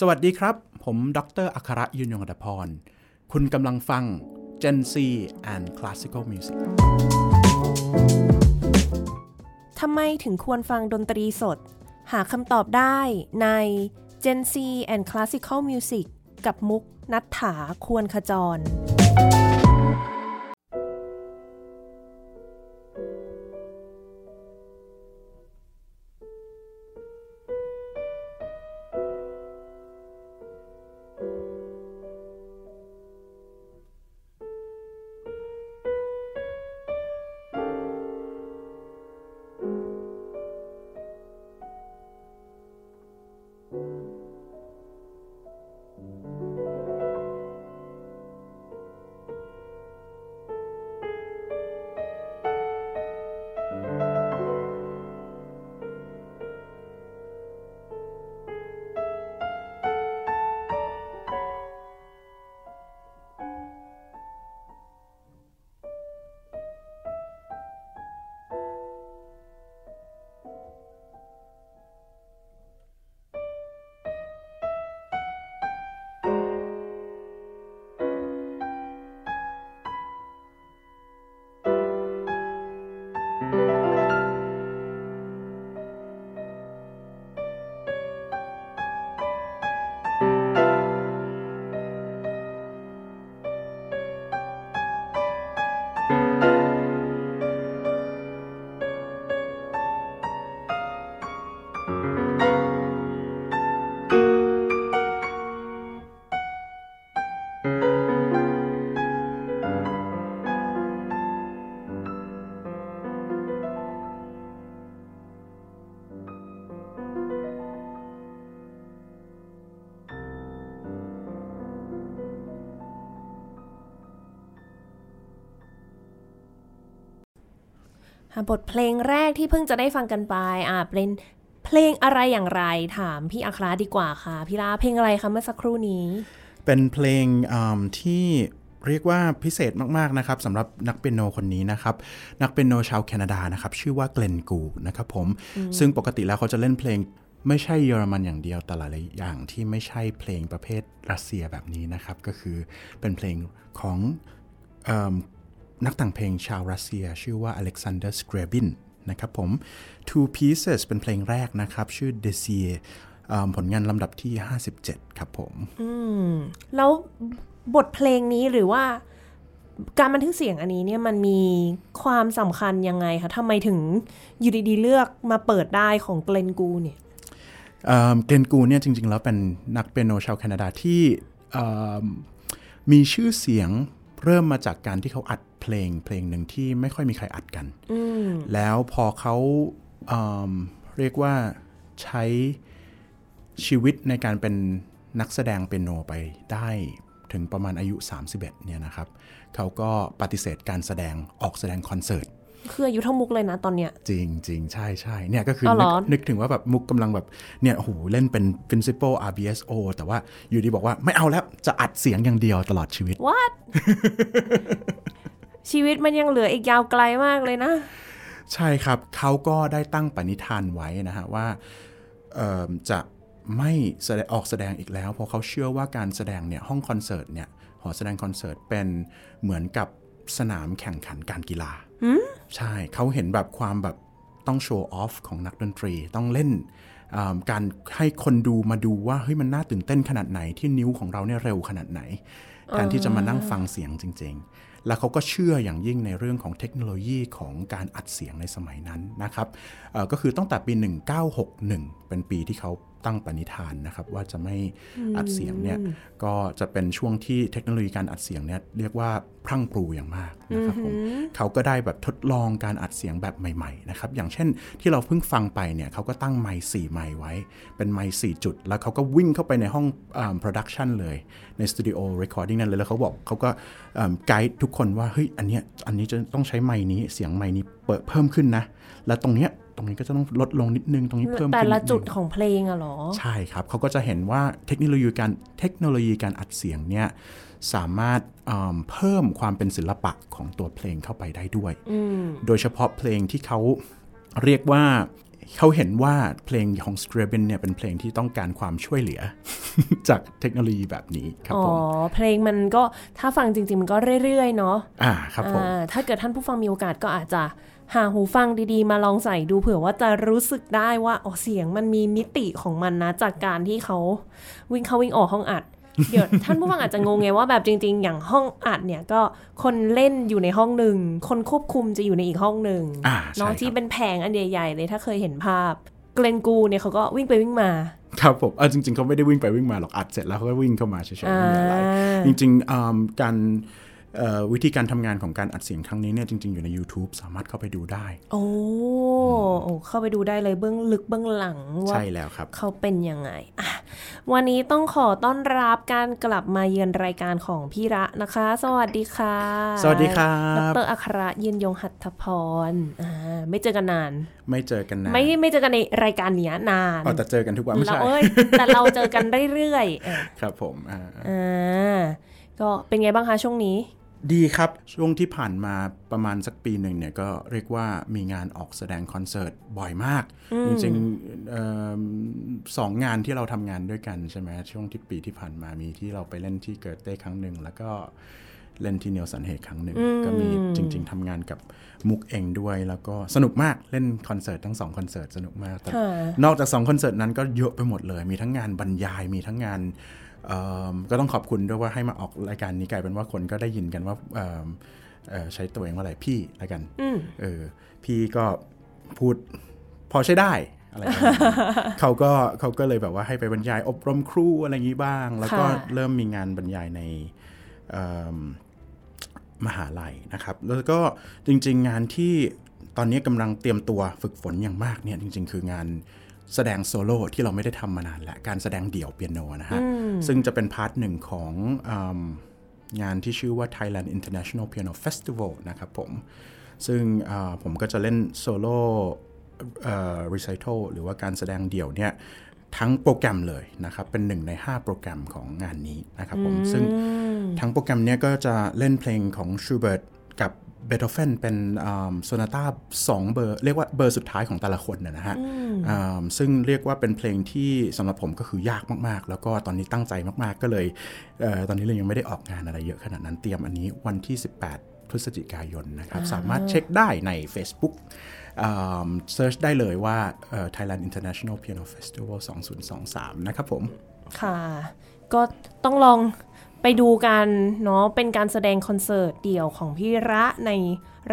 สวัสดีครับ ผมดรอัครยุนยงอัตพร คุณกำลังฟัง Gen Z and Classical Music ทำไมถึงควรฟังดนตรีสด หาคำตอบได้ใน Gen Z and Classical Music กับมุกนัฐถาควรขจร บทเพลงแรกที่เพิ่งจะได้ฟังกันไปอ่าเป็นเพลงอะไรอย่างไรถามพี่อัคราดีกว่าค่ะพี่ลาเพลงอะไรคะเมื่อสักครู่นี้ เป็นเพลงที่เรียกว่าพิเศษมาก ๆ นะครับสำหรับนักเปียโนคนนี้นะครับ นักเปียโนชาวแคนาดานะครับ ชื่อว่าเกลนกูนะครับผม ซึ่งปกติแล้วเขาจะเล่นเพลงไม่ใช่เยอรมันอย่างเดียวแต่หลายอย่างที่ไม่ใช่เพลงประเภทรัสเซียแบบนี้นะครับ ก็คือเป็นเพลงของ นักแต่งเพลงชาวรัสเซีย ชื่อว่าอเล็กซานเดอร์สเกรบินนะครับผม Two Pieces เป็นเพลงแรกนะครับ ชื่อ d e s i e ผลงานลำดับที่ 57 ครับผม อืม แล้วบทเพลงนี้หรือว่าการบันทึกเสียงอันนี้เนี่ยมันมีความสำคัญยังไงคะทำไมถึงอยู่ดีๆเลือกมาเปิดได้ของเกลนกูเนี่ยเกลนกูเนี่ยจริง ๆ แล้วเป็นนักเปียโนชาวแคนาดาที่มีชื่อเสียง เริ่มมาจากการที่เขาอัดเพลงเพลงหนึ่งที่ไม่ค่อยมีใครอัดกัน แล้วพอเขาเเรียกว่าใช้ชีวิตในการเป็นนักแสดงเปียโนไปได้ถึงประมาณอายุ 31เนี่ยนะครับ เขาก็ปฏิเสธการแสดงออกแสดงคอนเสิร์ต คืออายุเท่ามุกเลยนะตอนเนี้ย จริงจริงใช่ใช่เนี่ยก็คืออนกนึกถึงว่าแบบมุกกำลังแบบเนี่ยโหเล่นเป็น principal RBSO แต่ว่าอยู่ดีบอกว่าไม่เอาแล้วจะอัดเสียงอย่างเดียวตลอดชีวิต what ชีวิตมันยังเหลืออีกยาวไกลมากเลยนะ ใช่ครับเขาก็ได้ตั้งปณิธานไว้นะฮะว่าจะไม่แสดงออกแสดงอีกแล้ว เพราะเขาเชื่อว่าการแสดงเนี่ยห้องคอนเสิร์ตเนี่ยหอแสดงคอนเสิร์ตเป็นเหมือนกับสนามแข่งขันการกีฬา ใช่เขาเห็นแบบความแบบต้องโชว์ออฟของนักดนตรีต้องเล่นการให้คนดูมาดูว่าเฮ้ยมันน่าตื่นเต้นขนาดไหนที่นิ้วของเราเนี่ยเร็วขนาดไหนแทนที่จะมานั่งฟังเสียงจริง ๆ แล้วเขาก็เชื่ออย่างยิ่งในเรื่องของเทคโนโลยีของการอัดเสียงในสมัยนั้นนะครับก็คือตั้งแต่ปี 1961 เป็นปีที่เขา ตั้งปณิธานนะครับ ว่าจะไม่อัดเสียงเนี่ยก็จะเป็นช่วงที่เทคโนโลยีการอัดเสียงเนี่ยเรียกว่าพรั่งพรูอย่างมากนะครับผมเขาก็ได้แบบทดลองการอัดเสียงแบบใหม่ๆนะครับอย่างเช่นที่เราเพิ่งฟังไปเนี่ยเขาก็ตั้งไมค์สี่ไมค์ไว้ เป็นไมค์สี่จุด แล้วเขาก็วิ่งเข้าไปในห้อง production เลยในสตูดิโอ recording นั่นเลย แล้วเขาบอกเขาก็ไกด์ทุกคนว่าเฮ้ยอันนี้อันนี้จะต้องใช้ไมค์นี้เสียงไมค์นี้เปิดเพิ่มขึ้นนะ แล้วตรงเนี้ย ตรงนี้ก็จะต้องลดลงนิดนึงตรงนี้เพิ่มขึ้นแต่ละจุดของเพลงอะหรอ ใช่ครับเขาก็จะเห็นว่าเทคโนโลยีการเทคโนโลยีการอัดเสียงเนี่ยสามารถเพิ่มความเป็นศิลปะของตัวเพลงเข้าไปได้ด้วย โดยเฉพาะเพลงที่เขาเรียกว่าเขาเห็นว่าเพลงของ s c r a b e n เนี่ยเป็นเพลงที่ต้องการความช่วยเหลือ จากเทคโนโลยีแบบนี้ครับอ๋อผมเพลงมันก็ถ้าฟังจริง ๆ มันก็เรื่อย ๆ เนาะอ่าครับผมอ่าถ้าเกิดท่านผู้ฟังมีโอกาสก็อาจจะ หาหูฟังดีๆ มาลองใส่ดูเผื่อว่าจะรู้สึกได้ว่าอ๋อเสียงมันมีมิติของมันนะ จากการที่เขาวิ่งเข้าวิ่งออกห้องอัด เดี๋ยวท่านผู้ฟังอาจจะงงไงว่าแบบจริง ๆ อย่างห้องอัดเนี่ยก็คนเล่นอยู่ในห้องหนึ่งคนควบคุมจะอยู่ในอีกห้องหนึ่งอ่าใช่เนาะครับที่เป็นแผงอันใหญ่ๆเลยถ้าเคยเห็นภาพเกรนกูเนี่ยเขาก็วิ่งไปวิ่งมาครับผมเออจริงๆเขาไม่ได้วิ่งไปวิ่งมาหรอกอัดเสร็จแล้วเขาก็วิ่งเข้ามาเฉยๆไม่มีอะไรอ่าจริงๆอืมการเอ่อ วิธีการทำงานของการอัดเสียงครั้งนี้เนี่ยจริง ๆ อยู่ใน YouTube สามารถเข้าไปดูได้ โอ้โอ้เข้าไปดูได้เลยเบื้องลึกเบื้องหลังว่าใช่แล้วครับ เขาเป็นยังไงอะวันนี้ต้องขอต้อนรับการกลับมาเยือนรายการของพี่ระนะคะ สวัสดีค่ะสวัสดีครัดบ รอัครยืนยงหัตถพรอ่าไม่เจอกันนาน ไม่เจอกันนานไม่ไม่เจอกันในรายการเนี้ยนานอ๋อแต่เจอกันทุกวันไม่เราใช่เอ้ยแต่เราเจอกันเรื่อยๆเออครับผมอ่า อ่าก็เป็นไงบ้างคะช่วงนี้ ดีครับ ช่วงที่ผ่านมาประมาณสักปีหนึ่งเนี่ยก็เรียกว่ามีงานออกแสดงคอนเสิร์ตบ่อยมาก จริงๆเอิ่มสองงานที่เราทำงานด้วยกันใช่ไหมช่วงที่ปีที่ผ่านมามีที่เราไปเล่นที่เกอเธ่ครั้งหนึ่งแล้วก็เล่นที่เนียลสันเฮส์ครั้งหนึ่งก็มีจริง ๆทำงานกับมุกเองด้วยแล้วก็สนุกมากเล่นคอนเสิร์ตทั้งสองคอนเสิร์ตสนุกมากแต่ค่ะนอกจากสองคอนเสิร์ตนั้นก็เยอะไปหมดเลย มีทั้งงานบรรยายมีทั้งงานเอิ่ม ก็ต้องขอบคุณด้วยว่าให้มาออกรายการนี้กลายเป็นว่าคนก็ได้ยินกันว่าเอิ่มเอ่อใช้ตัวเองว่าอะไรพี่แล้วกันอืมเออพี่ก็พูดพอใช้ได้อะไรประมาณนั้นเขาก็เขาก็เลยแบบว่าให้ไปบรรยายอบรมครูอะไรอย่างนี้บ้าง แล้วก็ค่ะเริ่มมีงานบรรยายในเอิ่มมหาลัยนะครับ แล้วก็จริง ๆ งานที่ตอนนี้กำลังเตรียมตัวฝึกฝนอย่างมากเนี่ยจริง ๆ คืองาน แสดงโซโล่ที่เราไม่ได้ทำมานานแล้วการแสดงเดี่ยวเปียโนนะฮะ ซึ่งจะเป็น part หนึ่งของอืมงานที่ชื่อว่า Thailand International Piano Festival นะครับผม ซึ่งอ่าผมก็จะเล่นโซโล่รีไซ t a l หรือว่าการแสดงเดี่ยวเนี่ยทั้งโปรแกรมเลยนะครับ เป็นหนึ่งใน 5 โปรแกรมของงานนี้นะครับผม ซึ่งทั้งโปรแกรมเนี้ยก็จะเล่นเพลงของชูเบิร์ตกับ เบโธเฟนเป็นโซนาต้าสองเบอร์เรียกว่าเบอร์สุดท้ายของแต่ละคนนะนะฮะอ่าซึ่งเรียกว่าเป็นเพลงที่สำหรับผมก็คือยากมากๆ แล้วก็ตอนนี้ตั้งใจมากๆก็เลยเออตอนนี้เลยยังไม่ได้ออกงานอะไรเยอะขนาดนั้นเตรียมอันนี้วันที่ 18 พฤศจิกายนนะครับ สามารถเช็คได้ใน Facebook เซิร์ชได้เลยว่าเอ่อ Thailand International Piano Festival 2023 นะครับผม ค่ะ ก็ต้องลอง ไปดูกันเนาะเป็นการแสดงคอนเสิร์ตเดี่ยวของพี่ระใน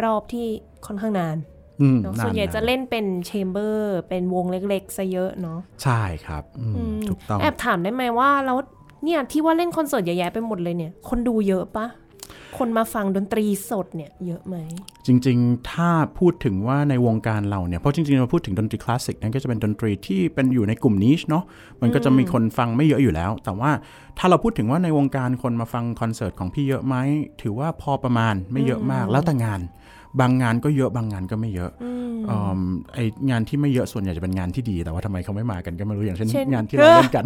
รอบที่ค่อนข้างนานอืมเนาะาส่วนใหญ่จะๆเล่นเป็นแชมเบอร์ เป็นวงเล็กๆซะเยอะเนาะใช่ครับอืมถูกต้องแอบถามได้ไหมว่าแล้วเนี่ยที่ว่าเล่นคอนเสิร์ตเยอะแยะไปหมดเลยเนี่ย คนดูเยอะปะ คนมาฟังดนตรีสดเนี่ยเยอะไหม จริง ๆ ถ้าพูดถึงว่าในวงการเราเนี่ย เพราะจริงๆเราพูดถึงดนตรีคลาสสิกนั่นก็จะเป็นดนตรีที่เป็นอยู่ในกลุ่มนิชเนาะ มันก็จะมีคนฟังไม่เยอะอยู่แล้ว แต่ว่าถ้าเราพูดถึงว่าในวงการคนมาฟังคอนเสิร์ตของพี่เยอะไหม ถือว่าพอประมาณไม่เยอะมากแล้วแต่งาน บางงานก็เยอะบางงานก็ไม่เยอะอืมไองานที่ไม่เยอะส่วนใหญ่จะเป็นงานที่ดี แต่ว่าทำไมเขาไม่มากันก็ไม่รู้อย่างเช่นเช่นงานที่เราเล่นกัน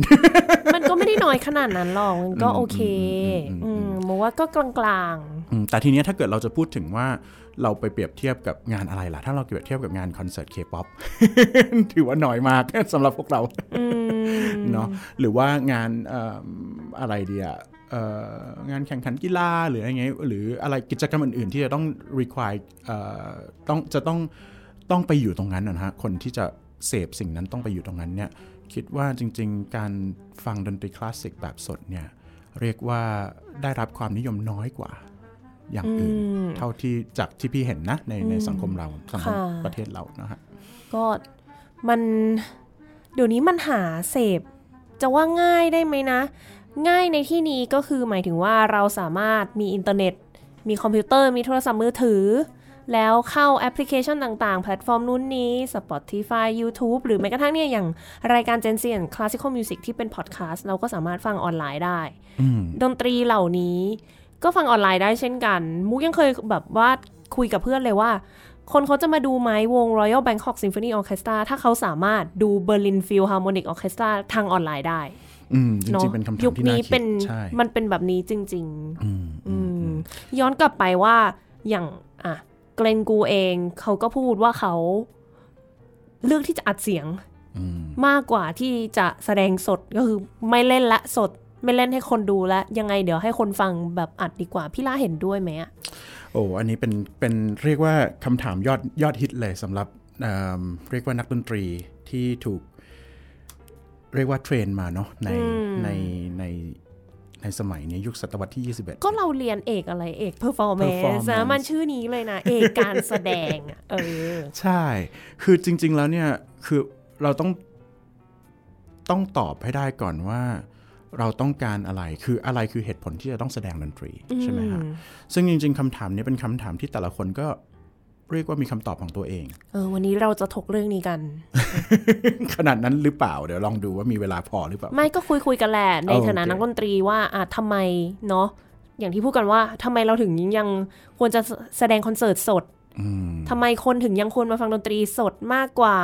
มันก็ไม่ได้น้อยขนาดนั้นหรอกมันก็โอเคอืมอืมอืมอืมบอกว่าก็กลางอืมแต่ทีเนี้ยถ้าเกิดเราจะพูดถึงว่าเราไปเปรียบเทียบกับงานอะไรล่ะ ถ้าเราเปรียบเทียบกับงานคอนเสิร์ตเคป๊อปถือว่าน้อยมากสำหรับพวกเราๆอืมเนาะหรือว่างานเอิ่มอะไรเดียเอ่อ งานแข่งขันกีฬาหรืออะไรเงี้ยหรืออะไรกิจกรรมอื่น ๆ ที่จะต้อง require เอ่อต้องจะต้องต้องไปอยู่ตรงนั้นนะฮะคนที่จะเสพสิ่งนั้นต้องไปอยู่ตรงนั้นเนี่ยคิดว่าจริง ๆ การฟังดนตรีคลาสสิกแบบสดเนี่ยเรียกว่าได้รับความนิยมน้อยกว่าอย่างอื่น เท่าที่จากที่พี่เห็นนะในในสังคมเราสังคมค่ะประเทศเรานะฮะก็มันเดี๋ยวนี้มันหาเสพจะว่าง่ายได้ไหมนะ ง่ายในที่นี้ก็คือหมายถึงว่าเราสามารถมีอินเทอร์เน็ต มีคอมพิวเตอร์ มีโทรศัพท์มือถือ แล้วเข้าแอปพลิเคชันต่างๆ แพลตฟอร์มนู้นนี้ Spotify YouTube หรือแม้กระทั่งเนี่ยอย่างรายการ Gen Z and Classical Music ที่เป็นพอดแคสต์เราก็สามารถฟังออนไลน์ได้อืมดนตรีเหล่านี้ก็ฟังออนไลน์ได้เช่นกัน มุกยังเคยแบบว่าคุยกับเพื่อนเลยว่า คนเขาจะมาดูไหมวง Royal Bangkok Symphony Orchestra ถ้าเขาสามารถดู Berlin Philharmonic Orchestra ทางออนไลน์ได้ อืมจเนาะริงๆเป็นคำถามยุคที่น่านี้คิเป็ดนใช่มันเป็นแบบนี้จริงอืมๆอืมย้อนกลับไปว่าอย่างอะเกรนกูเองเขาก็พูดว่าเขาเลือกที่จะอัดเสียงมากกว่าที่จะแสดงสดก็คือไม่เล่นละสดไม่เล่นให้คนดูแล้ว ยังไงเดี๋ยวให้คนฟังแบบอัดดีกว่า พี่ล่าเห็นด้วยไหมอะโอ้อันนี้เป็นเป็นเรียกว่าคำถามยอดยอดฮิตเลยสำหรับเเรียกว่านักดนตรีที่ถูก เรียกว่า train มาเนาะในในในในสมัยนี้ยุคศตวรรษที่ 21 ก็เราเรียนเอกอะไรเอก performance นะมันชื่อนี้เลยนะ เอกการแสดงเออใช่ คือจริง ๆ แล้วเนี่ย คือเราต้องต้องตอบให้ได้ก่อนว่าเราต้องการอะไรคืออะไรคือเหตุผลที่จะต้องแสดงดนตรีใช่ไหมฮะซึ่งจริง ๆคำถามนี้เป็นคำถามที่แต่ละคนก็ เรียกว่ามีคำตอบของตัวเอง เออวันนี้เราจะถกเรื่องนี้กัน ขนาดนั้นหรือเปล่า เดี๋ยวลองดูว่ามีเวลาพอหรือเปล่า ไม่ก็คุยคุยกันแหละ ในฐานะนักดนตรีว่าอะทำไมเนาะอย่างที่พูดกันว่าทำไมเราถึงยังควรจะแสดงคอนเสิร์ตสดทำไมคนถึงยังควรมาฟังดนตรีสดมากกว่า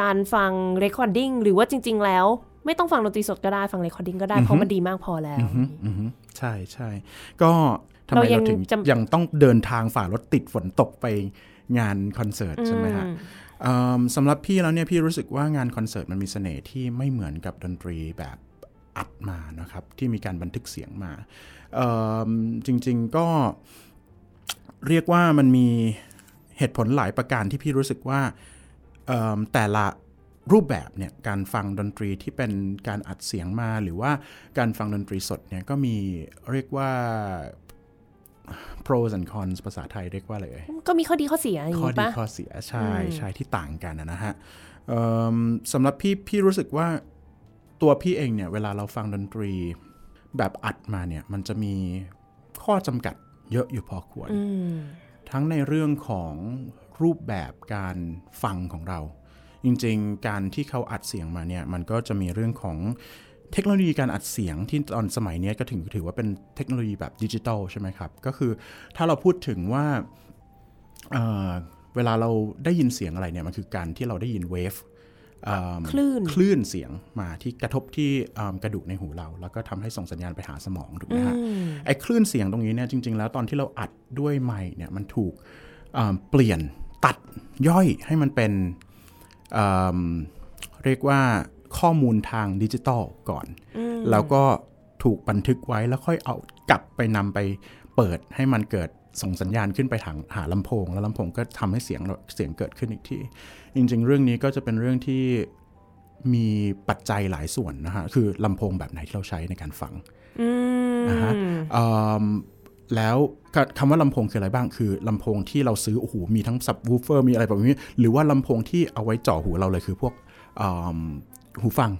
การฟัง recording หรือว่าจริง ๆ แล้ว ไม่ต้องฟังดนตรีสดก็ได้ฟัง recording ก็ได้เพราะมันดีมากพอแล้วใช่ใช่ก็ ทำไมเราถึงยังต้องเดินทางฝ่ารถติดฝนตกไปงานคอนเสิร์ตใช่ไหมฮะสำหรับพี่แล้วเนี่ยพี่รู้สึกว่างานคอนเสิร์ตมันมีเสน่ห์ที่ไม่เหมือนกับดนตรีแบบอัดมานะครับที่มีการบันทึกเสียงมาจริงๆก็เรียกว่ามันมีเหตุผลหลายประการที่พี่รู้สึกว่าแต่ละรูปแบบเนี่ยการฟังดนตรีที่เป็นการอัดเสียงมาหรือว่าการฟังดนตรีสดเนี่ยก็มีเรียกว่า pros and cons ภาษาไทยเรียกว่าอะไรก็มีข้อดีข้อเสียอย่างนี้ปะข้อดีข้อเสียใช่ใช่ที่ต่างกันนะฮะสำหรับพี่พี่รู้สึกว่าตัวพี่เองเนี่ยเวลาเราฟังดนตรีแบบอัดมาเนี่ยมันจะมีข้อจำกัดเยอะอยู่พอควร ทั้งในเรื่องของรูปแบบการฟังของเรา จริงๆ การที่เขาอัดเสียงมาเนี่ยมันก็จะมีเรื่องของ เทคโนโลยีการอัดเสียงที่ตอนสมัยนี้ก็ถึงถือว่าเป็นเทคโนโลยีแบบดิจิตอลใช่ไหมครับ ก็คือถ้าเราพูดถึงว่าเเวลาเราได้ยินเสียงอะไรเนี่ยมันคือการที่เราได้ยินเวฟคลื่นคลื่นเสียงมาที่กระทบที่กระดูกในหูเรา แล้วก็ทำให้ส่งสัญญาณไปหาสมองถูกไหมฮะไอ้คลื่นเสียงตรงนี้เนี่ยจริง ๆ แล้วตอนที่เราอัดด้วยไมค์เนี่ยมันถูกเปลี่ยนตัดย่อยให้มันเป็นเรียกว่า ข้อมูลทางดิจิตอลก่อน แล้วก็ถูกบันทึกไว้แล้วค่อยเอากลับไปนำไปเปิดให้มันเกิดส่งสัญญาณขึ้นไปทางหาลำโพง แล้วลำโพงก็ทำให้เสียงเสียงเกิดขึ้นอีกที จริง ๆ เรื่องนี้ก็จะเป็นเรื่องที่มีปัจจัยหลายส่วนนะฮะ คือลำโพงแบบไหนที่เราใช้ในการฟังนะฮะแล้วคำว่าลำโพงคืออะไรบ้าง คือลำโพงที่เราซื้อ โอ้โห มีทั้งซับวูเฟอร์ มีอะไรแบบนี้ หรือว่าลำโพงที่เอาไว้จ่อหูเราเลยคือพวก หูฟัง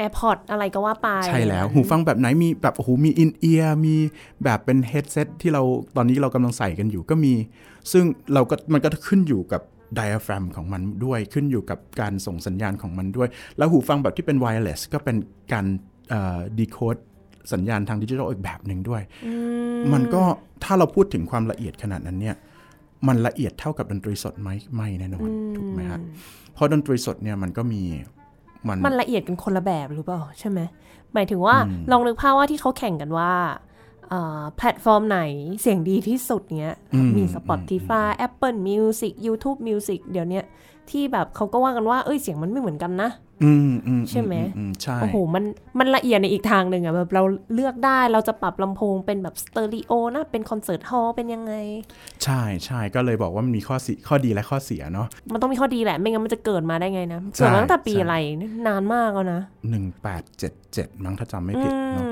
AirPod อะไรก็ว่าไป ใช่แล้ว หูฟังแบบไหนมีแบบโอ้โหมี in-ear มีแบบเป็น headset ที่เราตอนนี้เรากำลังใส่กันอยู่ก็มี ซึ่งเราก็มันก็ขึ้นอยู่กับไดอะแฟรมของมันด้วยขึ้นอยู่กับการส่งสัญญาณของมันด้วย แล้วหูฟังแบบที่เป็นไวเลสก็เป็นการดีโคดสัญญาณทางดิจิทัลอีกแบบหนึ่งด้วย มันก็ถ้าเราพูดถึงความละเอียดขนาดนั้นเนี่ยมันละเอียดเท่ากับดนตรีสดไหมไม่แน่นอนถูกไหมฮะเพราะดนตรีสดเนี่ยมันก็มี มันมันละเอียดกันคนละแบบหรือเปล่าใช่ไหมหมายถึงว่าลองนึกภาพว่าที่เขาแข่งกันว่าแพลตฟอร์มไหนเสียงดีที่สุดเนี้ย มี Spotify Apple Music YouTube Music เดี๋ยวนี้ ที่แบบเขาก็ว่ากันว่า เอ้ยเสียงมันไม่เหมือนกันนะใช่ไหมใช่โอ้โหมันมันละเอียดในอีกทางหนึ่งอะแบบเราเลือกได้เราจะปรับลำโพงเป็นแบบสเตอริโอนะเป็นคอนเสิร์ตฮอลเป็นยังไง ใช่ใช่ก็เลยบอกว่ามันมีข้อสีข้อดีและข้อเสียเนาะมันต้องมีข้อดีแหละ ไม่งั้นมันจะเกิดมาได้ไงนะเกิดมาตั้งแต่ปีอะไรนานมากแล้วนะหนึ่งแปดเจ็ดเจ็ดมั้งถ้าจำไม่ผิดเนาะ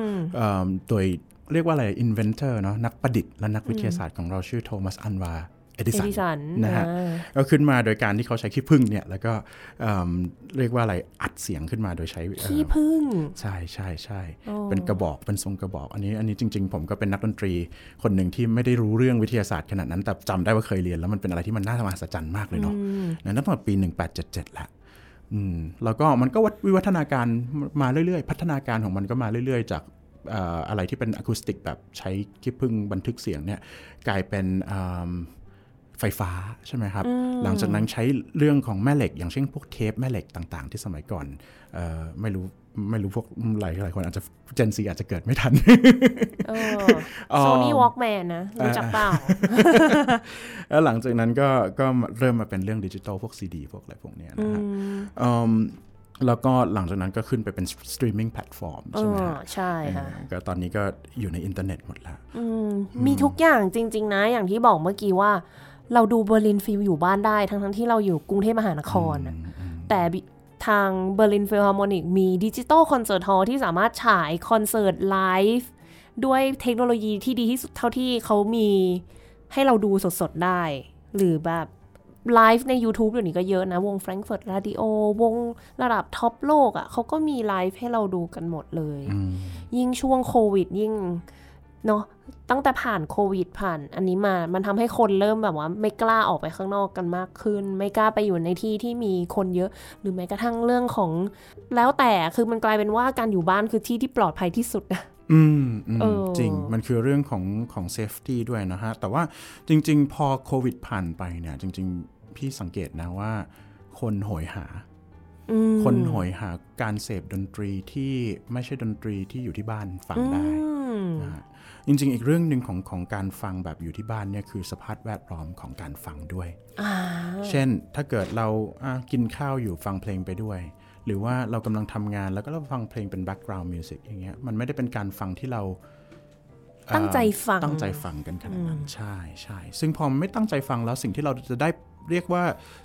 โดยเรียกว่าอะไร inventor เนาะนักประดิษฐ์และนักวิทยาศาสตร์ของเราชื่อโทมัสอันวา เอดิสันนะฮะก็ขึ้นมาโดยการที่เขาใช้ขี้ผึ้งเนี่ยแล้วก็เรียกว่าอะไรอัดเสียงขึ้นมาโดยใช้ขี้ผึ้งใช่ใช่ใช่เป็นกระบอกเป็นทรงกระบอก อันนี้อันนี้จริง ๆ ผมก็เป็นนักดนตรีคนหนึ่งที่ไม่ได้รู้เรื่องวิทยาศาสตร์ขนาดนั้นแต่จำได้ว่าเคยเรียนแล้วมันเป็นอะไรที่มันน่ามหัศจรรย์มากเลยเนาะนั่นตั้งแต่ปี 1877แล้วแล้วก็มันก็วิวัฒนาการมาเรื่อยๆ พัฒนาการของมันก็มาเรื่อยๆ จากอะไรที่เป็นอะคูสติกแบบใช้ขี้ผึ้งบันทึกเสียงเนี่ยกลายเป็น ไฟฟ้าใช่ไหมครับ หลังจากนั้นใช้เรื่องของแม่เหล็ก อย่างเช่นพวกเทปแม่เหล็กต่างๆ ที่สมัยก่อนออไม่รู้ไม่รู้พวกหลายหลายคนอาจจะเจนซีอาจจะเกิดไม่ทันเออโซนี่วอล์กแมนนะรู้จักเปล่า แล้วหลังจากนั้นก็ก็เริ่มมาเป็นเรื่องดิจิทัลพวกซีดีพวกอะไรพวกเนี้ยนะฮะอืมแล้วก็หลังจากนั้นก็ขึ้นไปเป็น streaming platform เอใช่ไหมอฮะใช่ค่ะเออก็ตอนนี้ก็อยู่ในอินเทอร์เน็ตหมดแล้วอืมมีทุกอย่างจริง ๆ นะ อย่างที่บอกเมื่อกี้ว่า เราดูเบอร์ลินฟิลอยู่บ้านได้ ทั้งๆที่เราอยู่กรุงเทพมหานครน่ะแต่บิทางเบอร์ลินฟิลฮาร์โมนิกมี Digital Concert Hall ที่สามารถฉายคอนเสิร์ตไลฟ์ด้วยเทคโนโลยีที่ดีที่สุดเท่าที่เขามีให้เราดูสดๆได้ หรือแบบไลฟ์ใน YouTube เดี๋ยวนี้ก็เยอะนะ วง Frankfurt Radio วงระดับท็อปโลกอะ่ะเขาก็มีไลฟ์ให้เราดูกันหมดเลย ยิ่งช่วงโควิด ยิ่ง เนาะตั้งแต่ผ่านโควิดผ่าน อันนี้มา มันทำให้คนเริ่มแบบว่า ไม่กล้าออกไปข้างนอกกันมากขึ้น ไม่กล้าไปอยู่ในที่ที่มีคนเยอะ หรือแม้กระทั่งเรื่องของ แล้วแต่คือมันกลายเป็นว่าการอยู่บ้านคือที่ที่ปลอดภัยที่สุดอะอืมอืมเออจริง มันคือเรื่องของของเซฟตี้ด้วยนะฮะ แต่ว่าจริง ๆ พอโควิดผ่านไปเนี่ย จริง ๆ พี่สังเกตนะว่า คนโหยหาอืมคนโหยหาการเสพดนตรีที่ไม่ใช่ดนตรีที่อยู่ที่บ้านฟังได้อืมนะฮะ จริง ๆ อีกเรื่องหนึ่งของของการฟังแบบอยู่ที่บ้านเนี่ยคือสภาพแวดล้อมของการฟังด้วยอ่าเช่นถ้าเกิดเราอะกินข้าวอยู่ฟังเพลงไปด้วย หรือว่าเรากำลังทำงานแล้วก็เราฟังเพลงเป็น background music อย่างเงี้ยมันไม่ได้เป็นการฟังที่เราเอ่อตั้งใจฟังตั้งใจฟังกันขนาดนั้นใช่ใช่ซึ่งพอไม่ตั้งใจฟังแล้วสิ่งที่เราจะได้ เรียกว่า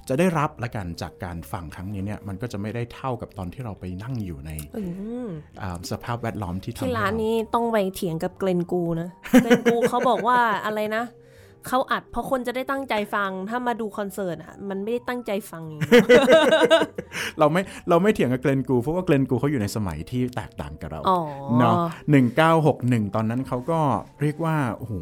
จะได้รับละกันจากการฟังครั้งนี้เนี่ยมันก็จะไม่ได้เท่ากับตอนที่เราไปนั่งอยู่ในอืมอ่าสภาพแวดล้อมที่ทำที่ให้ร้านเนี้ต้องไปเถียงกับเกรนกูนะเกรนกูเขาบอกว่าอะไรนะเขาอัดเพราะคนจะได้ตั้งใจฟังถ้ามาดูคอนเสิร์ตอะมันไม่ได้ตั้งใจฟังอย่างเดียวเราไม่เราไม่เถียงกับเกรนกู เพราะว่าเกรนกูเขาอยู่ในสมัยที่แตกต่างกับเราอ๋อเนาะหนึ่งเก้าหกหนึ่งตอนนั้นเขาก็เรียกว่าโอ้โห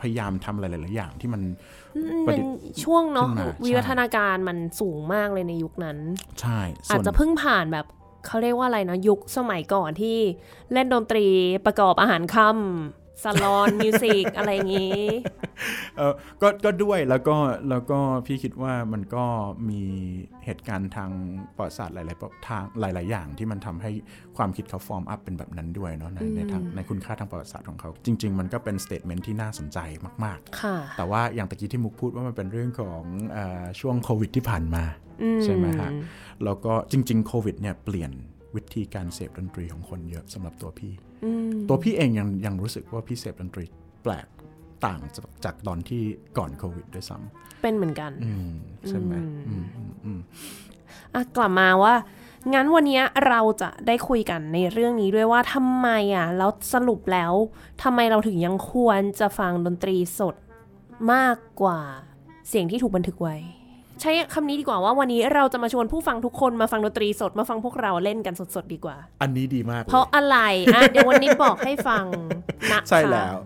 พยายามทำอะไรหลาย ๆ อย่างที่มันป เป็ระนดิษฐ์ช่วงเนาะขึ้นมาวิวัฒนาการมันสูงมากเลยในยุคนั้น ใช่ส่อาจวนจะเพิ่งผ่านแบบเขาเรียกว่าอะไรนะยุคสมัยก่อนที่เล่นดนตรีประกอบอาหารค่ำ ซาลอนมิวสิกอะไรอย่างงี้เออก็ก็ด้วยแล้วก็แล้วก็พี่คิดว่ามันก็มีเหตุการณ์ทางประวัติศาสตร์หลายๆประทางหลาย ๆ อย่างที่มันทำให้ความคิดเขา form up เป็นแบบนั้นด้วยเนาะในในทางในคุณค่าทางประวัติศาสตร์ของเขา จริง ๆ มันก็เป็น statement ที่น่าสนใจมากค่ะๆแต่ว่าอย่างตะกี้ที่มุกพูดว่ามันเป็นเรื่องของเออช่วงโควิดที่ผ่านมาอืมใช่ไหมฮะแล้วก็จริง ๆ โควิดเนี่ยเปลี่ยนวิธีการเสพดนตรีของคนเยอะสำหรับตัวพี่อืม ตัวพี่เองยังยังรู้สึกว่าพี่เสพดนตรีแปลกต่างจากจากตอนที่ก่อนโควิดด้วยซ้เป็นเหมือนกันำอืมใช่ไหมอืมอืมอืมอะกลับมาว่างั้นวันนี้เราจะได้คุยกันในเรื่องนี้ด้วยว่าทำไมอะแล้วสรุปแล้วทำไมเราถึงยังควรจะฟังดนตรีสดมากกว่าเสียงที่ถูกบันทึกไว้ ใช้คำนี้ดีกว่าว่าวันนี้เราจะมาชวนผู้ฟังทุกคนมาฟังดนตรีสดมาฟังพวกเราเล่นกันสดๆดีกว่า อันนี้ดีมากเลยเพราะอะไรอะเดี๋ยววันนี้บอกให้ฟังนะคะใช่แล้ว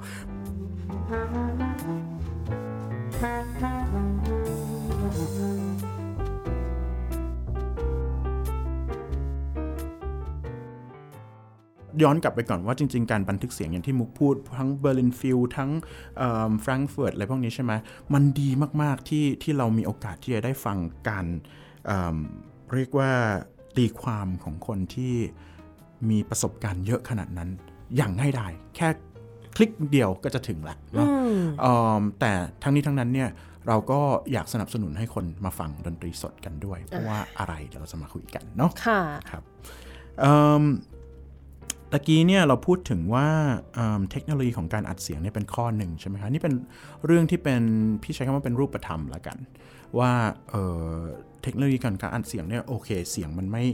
ย้อนกลับไปก่อนว่าจริง ๆ การบันทึกเสียงอย่างที่มุกพูด ทั้งเบอร์ลินฟิลทั้งแฟรงก์เฟิร์ตอะไรพวกนี้ใช่ไหมมันดีมากๆที่ที่เรามีโอกาสที่จะได้ฟังการเอิ่มเรียกว่าตีความของคนที่มีประสบการณ์เยอะขนาดนั้น อย่างง่ายดายแค่คลิกเดียวก็จะถึงละเนาะเอิ่มแต่ทั้งนี้ทั้งนั้นเนี่ยเราก็อยากสนับสนุนให้คนมาฟังดนตรีสดกันด้วย เพราะว่าอะไรเดี๋ยวเราจะมาคุยกันเนาะค่ะครับเอิ่มตะกี้เนี่ยเราพูดถึงว่าเอิ่มเทคโนโลยีของการอัดเสียงเนี่ยเป็นข้อหนึ่งใช่ไหมครับนี่เป็นเรื่องที่เป็นพี่ใช้คำว่าเป็นรูปธรรมละกัน ว่าเอ่อเทคโนโลยีการการอัดเสียงเนี่ยโอเคเสียงมันไม่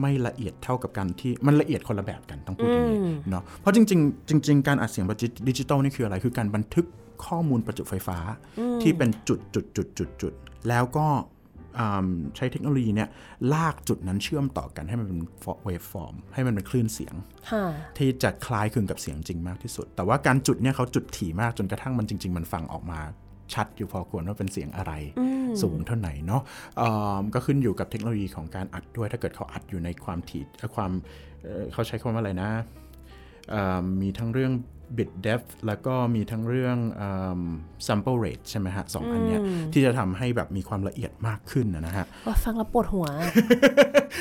ไม่ละเอียดเท่ากับการที่มันละเอียดคนละแบบกันต้องพูดอย่างนี้เนาะเพราะจริงๆจริง ๆ การอัดเสียงแบบดิจิตอลนี่คืออะไรคือการบันทึกข้อมูลประจุไฟฟ้าที่เป็นจุดจุดจุดจุดจุดแล้วก็อ่า ใช้เทคโนโลยีเนี่ยลากจุดนั้นเชื่อมต่อกันให้มันเป็น waveform ให้มันเป็นคลื่นเสียงค่ะที่จะคล้ายคลึงกับเสียงจริงมากที่สุด แต่ว่าการจุดเนี่ยเขาจุดถี่มากจนกระทั่งมันจริง ๆ มันฟังออกมาชัดอยู่พอควรว่าเป็นเสียงอะไร สูงเท่าไหนเนาะเอิ่มก็ขึ้นอยู่กับเทคโนโลยีของการอัดด้วย ถ้าเกิดเขาอัดอยู่ในความถี่เอ่อความเอ่อเขาใช้คำว่าอะไรนะเอ่อมีทั้งเรื่อง bit depth แล้วก็มีทั้งเรื่องเอิ่ม sample rate ใช่ไหมฮะสองอันเนี้ยที่จะทำให้แบบมีความละเอียดมากขึ้นนะฮะว่าฟังแล้วปวดหัว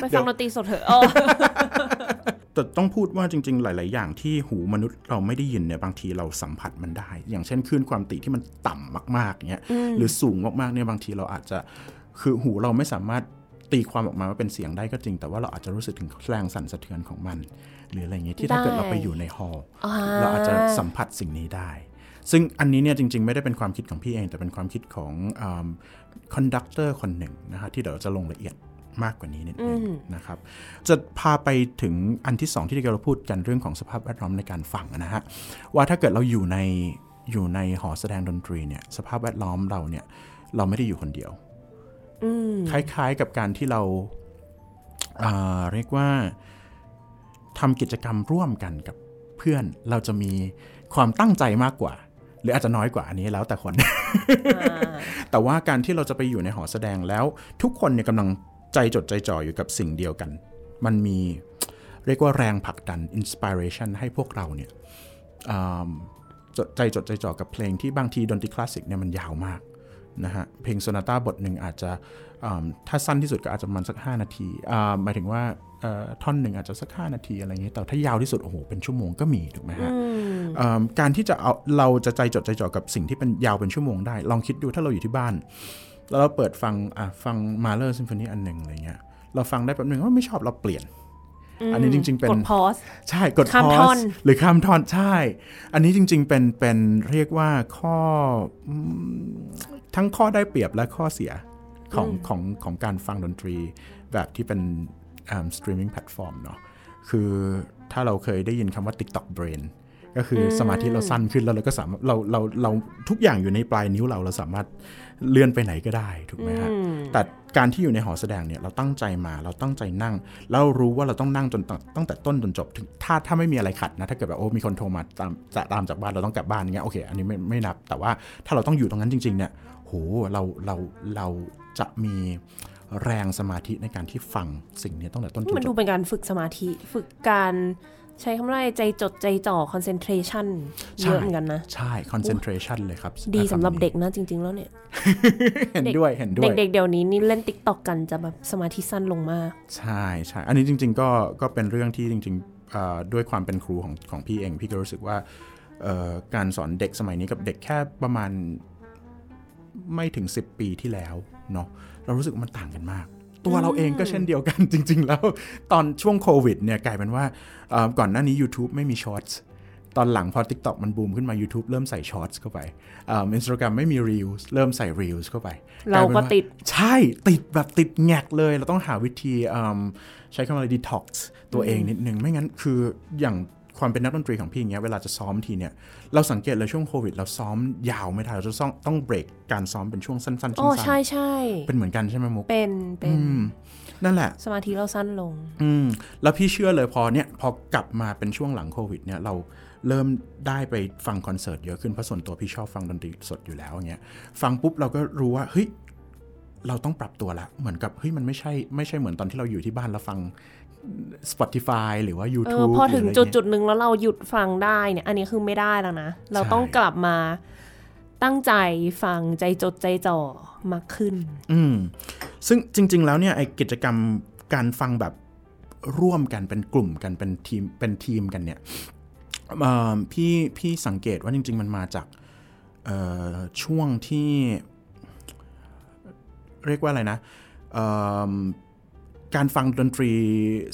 ไปฟังดนตรีสดเถอะอ๋อแต่ต้องพูดว่าจริง ๆ หลาย ๆ อย่างที่หูมนุษย์เราไม่ได้ยินเนี่ยบางทีเราสัมผัสมันได้ อย่างเช่นคลื่นความถี่ที่มันต่ำมากๆเงี้ยหรือสูงมากๆเนี่ยบางทีเราอาจจะคือหูเราไม่สามารถ ตีความออกมาว่าเป็นเสียงได้ก็จริง แต่ว่าเราอาจจะรู้สึกถึงแรงสั่นสะเทือนของมัน หรืออะไรเงี้ยที่ถ้าเกิดเราไปอยู่ในฮอลล์เราอาจจะสัมผัสสิ่งนี้ได้ ซึ่งอันนี้เนี่ยจริง ๆ ไม่ได้เป็นความคิดของพี่เอง แต่เป็นความคิดของconductor คนหนึ่งนะฮะที่เดี๋ยวจะลงละเอียดมากกว่านี้นิดนึงนะครับ จะพาไปถึงอันที่สองที่เราพูดกันเรื่องของสภาพแวดล้อมในการฟังนะฮะว่าถ้าเกิดเราอยู่ในอยู่ในหอแสดงดนตรีเนี่ยสภาพแวดล้อมเราเนี่ยเราไม่ได้อยู่คนเดียว คล้ายๆกับการที่เราอ่าเรียกว่าทำกิจกรรมร่วมกันกับเพื่อนเราจะมีความตั้งใจมากกว่า หรืออาจจะน้อยกว่าอันนี้แล้วแต่คน แต่ว่าการที่เราจะไปอยู่ในหอแสดงแล้ว ทุกคนเนี่ยกำลังใจจดใจจ่ออยู่กับสิ่งเดียวกัน มันมีเรียกว่าแรงผลักดัน inspiration ให้พวกเราเนี่ยอ่าจดใจจดใจจ่อกับเพลงที่บางทีดนตรีคลาสสิกเนี่ยมันยาวมาก นะฮะเพลงโซนาต้าบทหนึ่งอาจจะอ่าถ้าสั้นที่สุดก็อาจจะประมาณสัก 5 นาทีอ่าหมายถึงว่าเอ่อท่อนหนึ่งอาจจะสัก 5 นาทีอะไรเงี้ยแต่ถ้ายาวที่สุดโอ้โหเป็นชั่วโมงก็มีถูกไหมฮะอ่าการที่จะเอาเราจะใจจดใจจ่อกับสิ่งที่เป็นยาวเป็นชั่วโมงได้ ลองคิดดูถ้าเราอยู่ที่บ้าน แล้วเราเปิดฟังอะฟัง Mahler symphony อันหนึ่งอะไรเงี้ยเราฟังได้แป๊บนึงว่าไม่ชอบเราเปลี่ยน อันนี้จริง ๆ เป็นกด pause ใช่กด pause ข้ามท่อนหรือข้ามท่อนใช่ อันนี้จริง ๆ เป็นเป็นเรียกว่าข้ออืมทั้งข้อได้เปรียบและข้อเสียของของของการฟังดนตรี แบบที่เป็น streaming platform เนาะคือถ้าเราเคยได้ยินคำว่า TikTok brain ก็คืออสมาธิเราสั้นขึ้นแล้วเราก็สามารถเราเราเราทุกอย่างอยู่ในปลายนิ้วเราเราสามารถเลื่อนไปไหนก็ได้ถูกไหมฮะแต่การที่อยู่ในหอแสดงเนี่ยเราตั้งใจมาเราตั้งใจนั่ง แล้วรู้ว่าเราต้องนั่งจนตั้งตั้งแต่ต้นจนจบถึงถ้าถ้าไม่มีอะไรขัดนะถ้าเกิดแบบโอ้มีคนโทรมาตามจะตามจากบ้านเราต้องกลับบ้านอย่างเงี้ยโอเคอันนี้ไม่ไม่นับ แต่ว่าถ้าเราต้องอยู่ตรงนั้นจริงๆเนี่ยโหเราเราเราจะมีแรงสมาธิในการที่ฟังสิ่งนี้ตั้งแต่ต้นจนมันจดูบเป็นการฝึกสมาธิฝึกการ ใช้คำว่าอะไรใจจดใจจ่อ concentration เยอะเหมือนกันนะ ใช่ concentration เลยครับ ดีสำหรับคำนี้เด็กนะจริง ๆ แล้วเนี่ย เห็นด้วยเห็นด้วย เด็กๆเดี๋ยวนี้นี่เล่นติ๊กต็อกกันจะแบบสมาธิสั้นลงมาก ใช่ใช่อันนี้จริง ๆ ก็ก็เป็นเรื่องที่จริงๆเอ่อด้วยความเป็นครูของของพี่เอง พี่ก็รู้สึกว่าเอ่อการสอนเด็กสมัยนี้กับเด็กแค่ประมาณไม่ถึง 10 ปีที่แล้วเนาะเรารู้สึกว่ามันต่างกันมาก ตัวเราเองก็เช่นเดียวกันจริง ๆ แล้วตอนช่วงโควิดเนี่ยกลายเป็นว่าเอ่อก่อนหน้านี้ YouTube ไม่มี Shorts ตอนหลังพอ TikTok มันบูมขึ้นมา YouTube เริ่มใส่ Shorts เข้าไปอินสตาแกรมไม่มี Reels เริ่มใส่ Reels เข้าไป เราก็เลยป็นว่าติด ใช่ติดแบบติดแงกเลย เราต้องหาวิธีอืมใช้คำว่าอะไร detox ตัวเองนิดนึง ไม่งั้นคืออย่าง ความเป็นนักดนตรีของพี่อย่างเงี้ยเวลาจะซ้อมทีเนี่ยเราสังเกตเลยช่วงโควิด เราซ้อมยาวไม่ทันเราจะต้องต้องเบรกการซ้อมเป็นช่วงสั้นๆอ๋อสั้นใช่ใช่ๆเป็นเหมือนกันใช่ไหมมุกเป็นเป็นอืมนั่นแหละ สมาธิเราสั้นลง อืมแล้วพี่เชื่อเลยพอเนี่ยพอกลับมาเป็นช่วงหลังโควิดเนี่ยเราเริ่มได้ไปฟังคอนเสิร์ตเยอะขึ้นเพราะส่วนตัวพี่ชอบฟังดนตรีสดอยู่แล้วเงี้ยฟังปุ๊บเราก็รู้ว่าเฮ้ยเราต้องปรับตัวละเหมือนกับเฮ้ยมันไม่ใช่ไม่ใช่เหมือนตอนที่เราอยู่ที่บ้านแล้วฟัง Spotify หรือว่าเอ YouTube อพอถึงหรืะไรจุดเงี้ยจุดหนึ่งแล้วเราหยุดฟังได้เนี่ย อันนี้คือไม่ได้แล้วนะ เราใช่ต้องกลับมาตั้งใจฟังใจจดใจจ่อมากขึ้น อืมซึ่งจริง ๆ แล้วเนี่ยไอกิจกรรมการฟังแบบร่วมกันเป็นกลุ่มกันเป็นทีมเป็นทีมกันเนี่ยเอ่อพี่พี่สังเกตว่าจริง ๆ มันมาจากเอ่อช่วงที่ เรียกว่าอะไรนะเอิ่ม การฟังดนตรี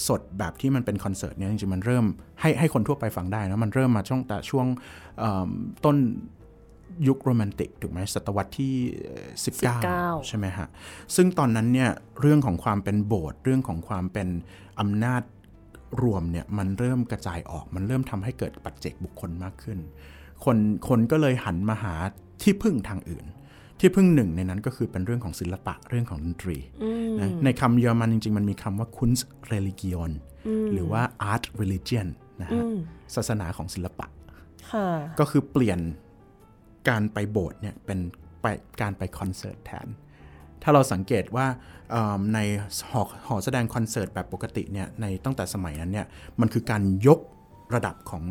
สดแบบที่มันเป็นคอนเสิร์ตเนี่ยจริงๆมันเริ่มให้ให้คนทั่วไปฟังได้นะมันเริ่มมาช่วงแต่ช่วงเอิ่มต้นยุคโรแมนติกถูกไหมศตวรรษที่เอ่อ19 19 ใช่ไหมฮะ ซึ่งตอนนั้นเนี่ยเรื่องของความเป็นโบสถ์เรื่องของความเป็นอำนาจรวมเนี่ยมันเริ่มกระจายออกมันเริ่มทำให้เกิดปัจเจกบุคคลมากขึ้น คนคนก็เลยหันมาหาที่พึ่งทางอื่น ที่พึ่งหนึ่งในนั้นก็คือเป็นเรื่องของศิลปะเรื่องของดนตรีนะในคำเยอรมันจริง ๆ มันมีคำว่า Kunst Religion หรือว่า Art Religion นะฮะศาสนาของศิลปะค่ะก็คือเปลี่ยนการไปโบสถ์เนี่ยเป็นไปการไปคอนเสิร์ตแทน ถ้าเราสังเกตว่าเอิ่มในหอหอแสดงคอนเสิร์ตแบบปกติเนี่ยในตั้งแต่สมัยนั้นเนี่ยมันคือการยกระดับของ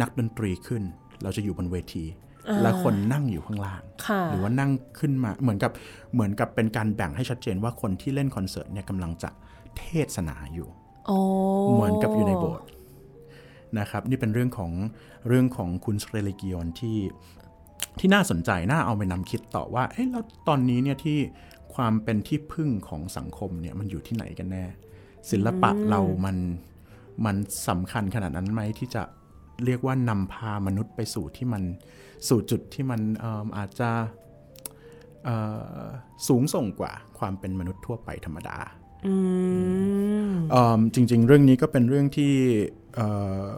นักดนตรีขึ้น เราจะอยู่บนเวที แล้วคนนั่งอยู่ข้างล่างค่ะหรือว่านั่งขึ้นมาเหมือนกับเหมือนกับเป็นการแบ่งให้ชัดเจนว่าคนที่เล่นคอนเสิร์ตเนี่ยกำลังจะเทศนาอยู่โอ้เหมือนกับอยู่ในโบสถ์นะครับ นี่เป็นเรื่องของเรื่องของคุณเรลิกิอนที่ที่น่าสนใจน่าเอาไปนำคิดต่อว่าเอ๊ะแล้วตอนนี้เนี่ยที่ความเป็นที่พึ่งของสังคมเนี่ยมันอยู่ที่ไหนกันแน่ ศิลปะเรามันมันสำคัญขนาดนั้นไหมที่จะเรียกว่านำพามนุษย์ไปสู่ที่มัน สู่จุดที่มันเอิ่มอาจจะเอ่อสูงส่งกว่าความเป็นมนุษย์ทั่วไปธรรมดาอืมเอิ่มจริง ๆ เรื่องนี้ก็เป็นเรื่องที่เอ่อ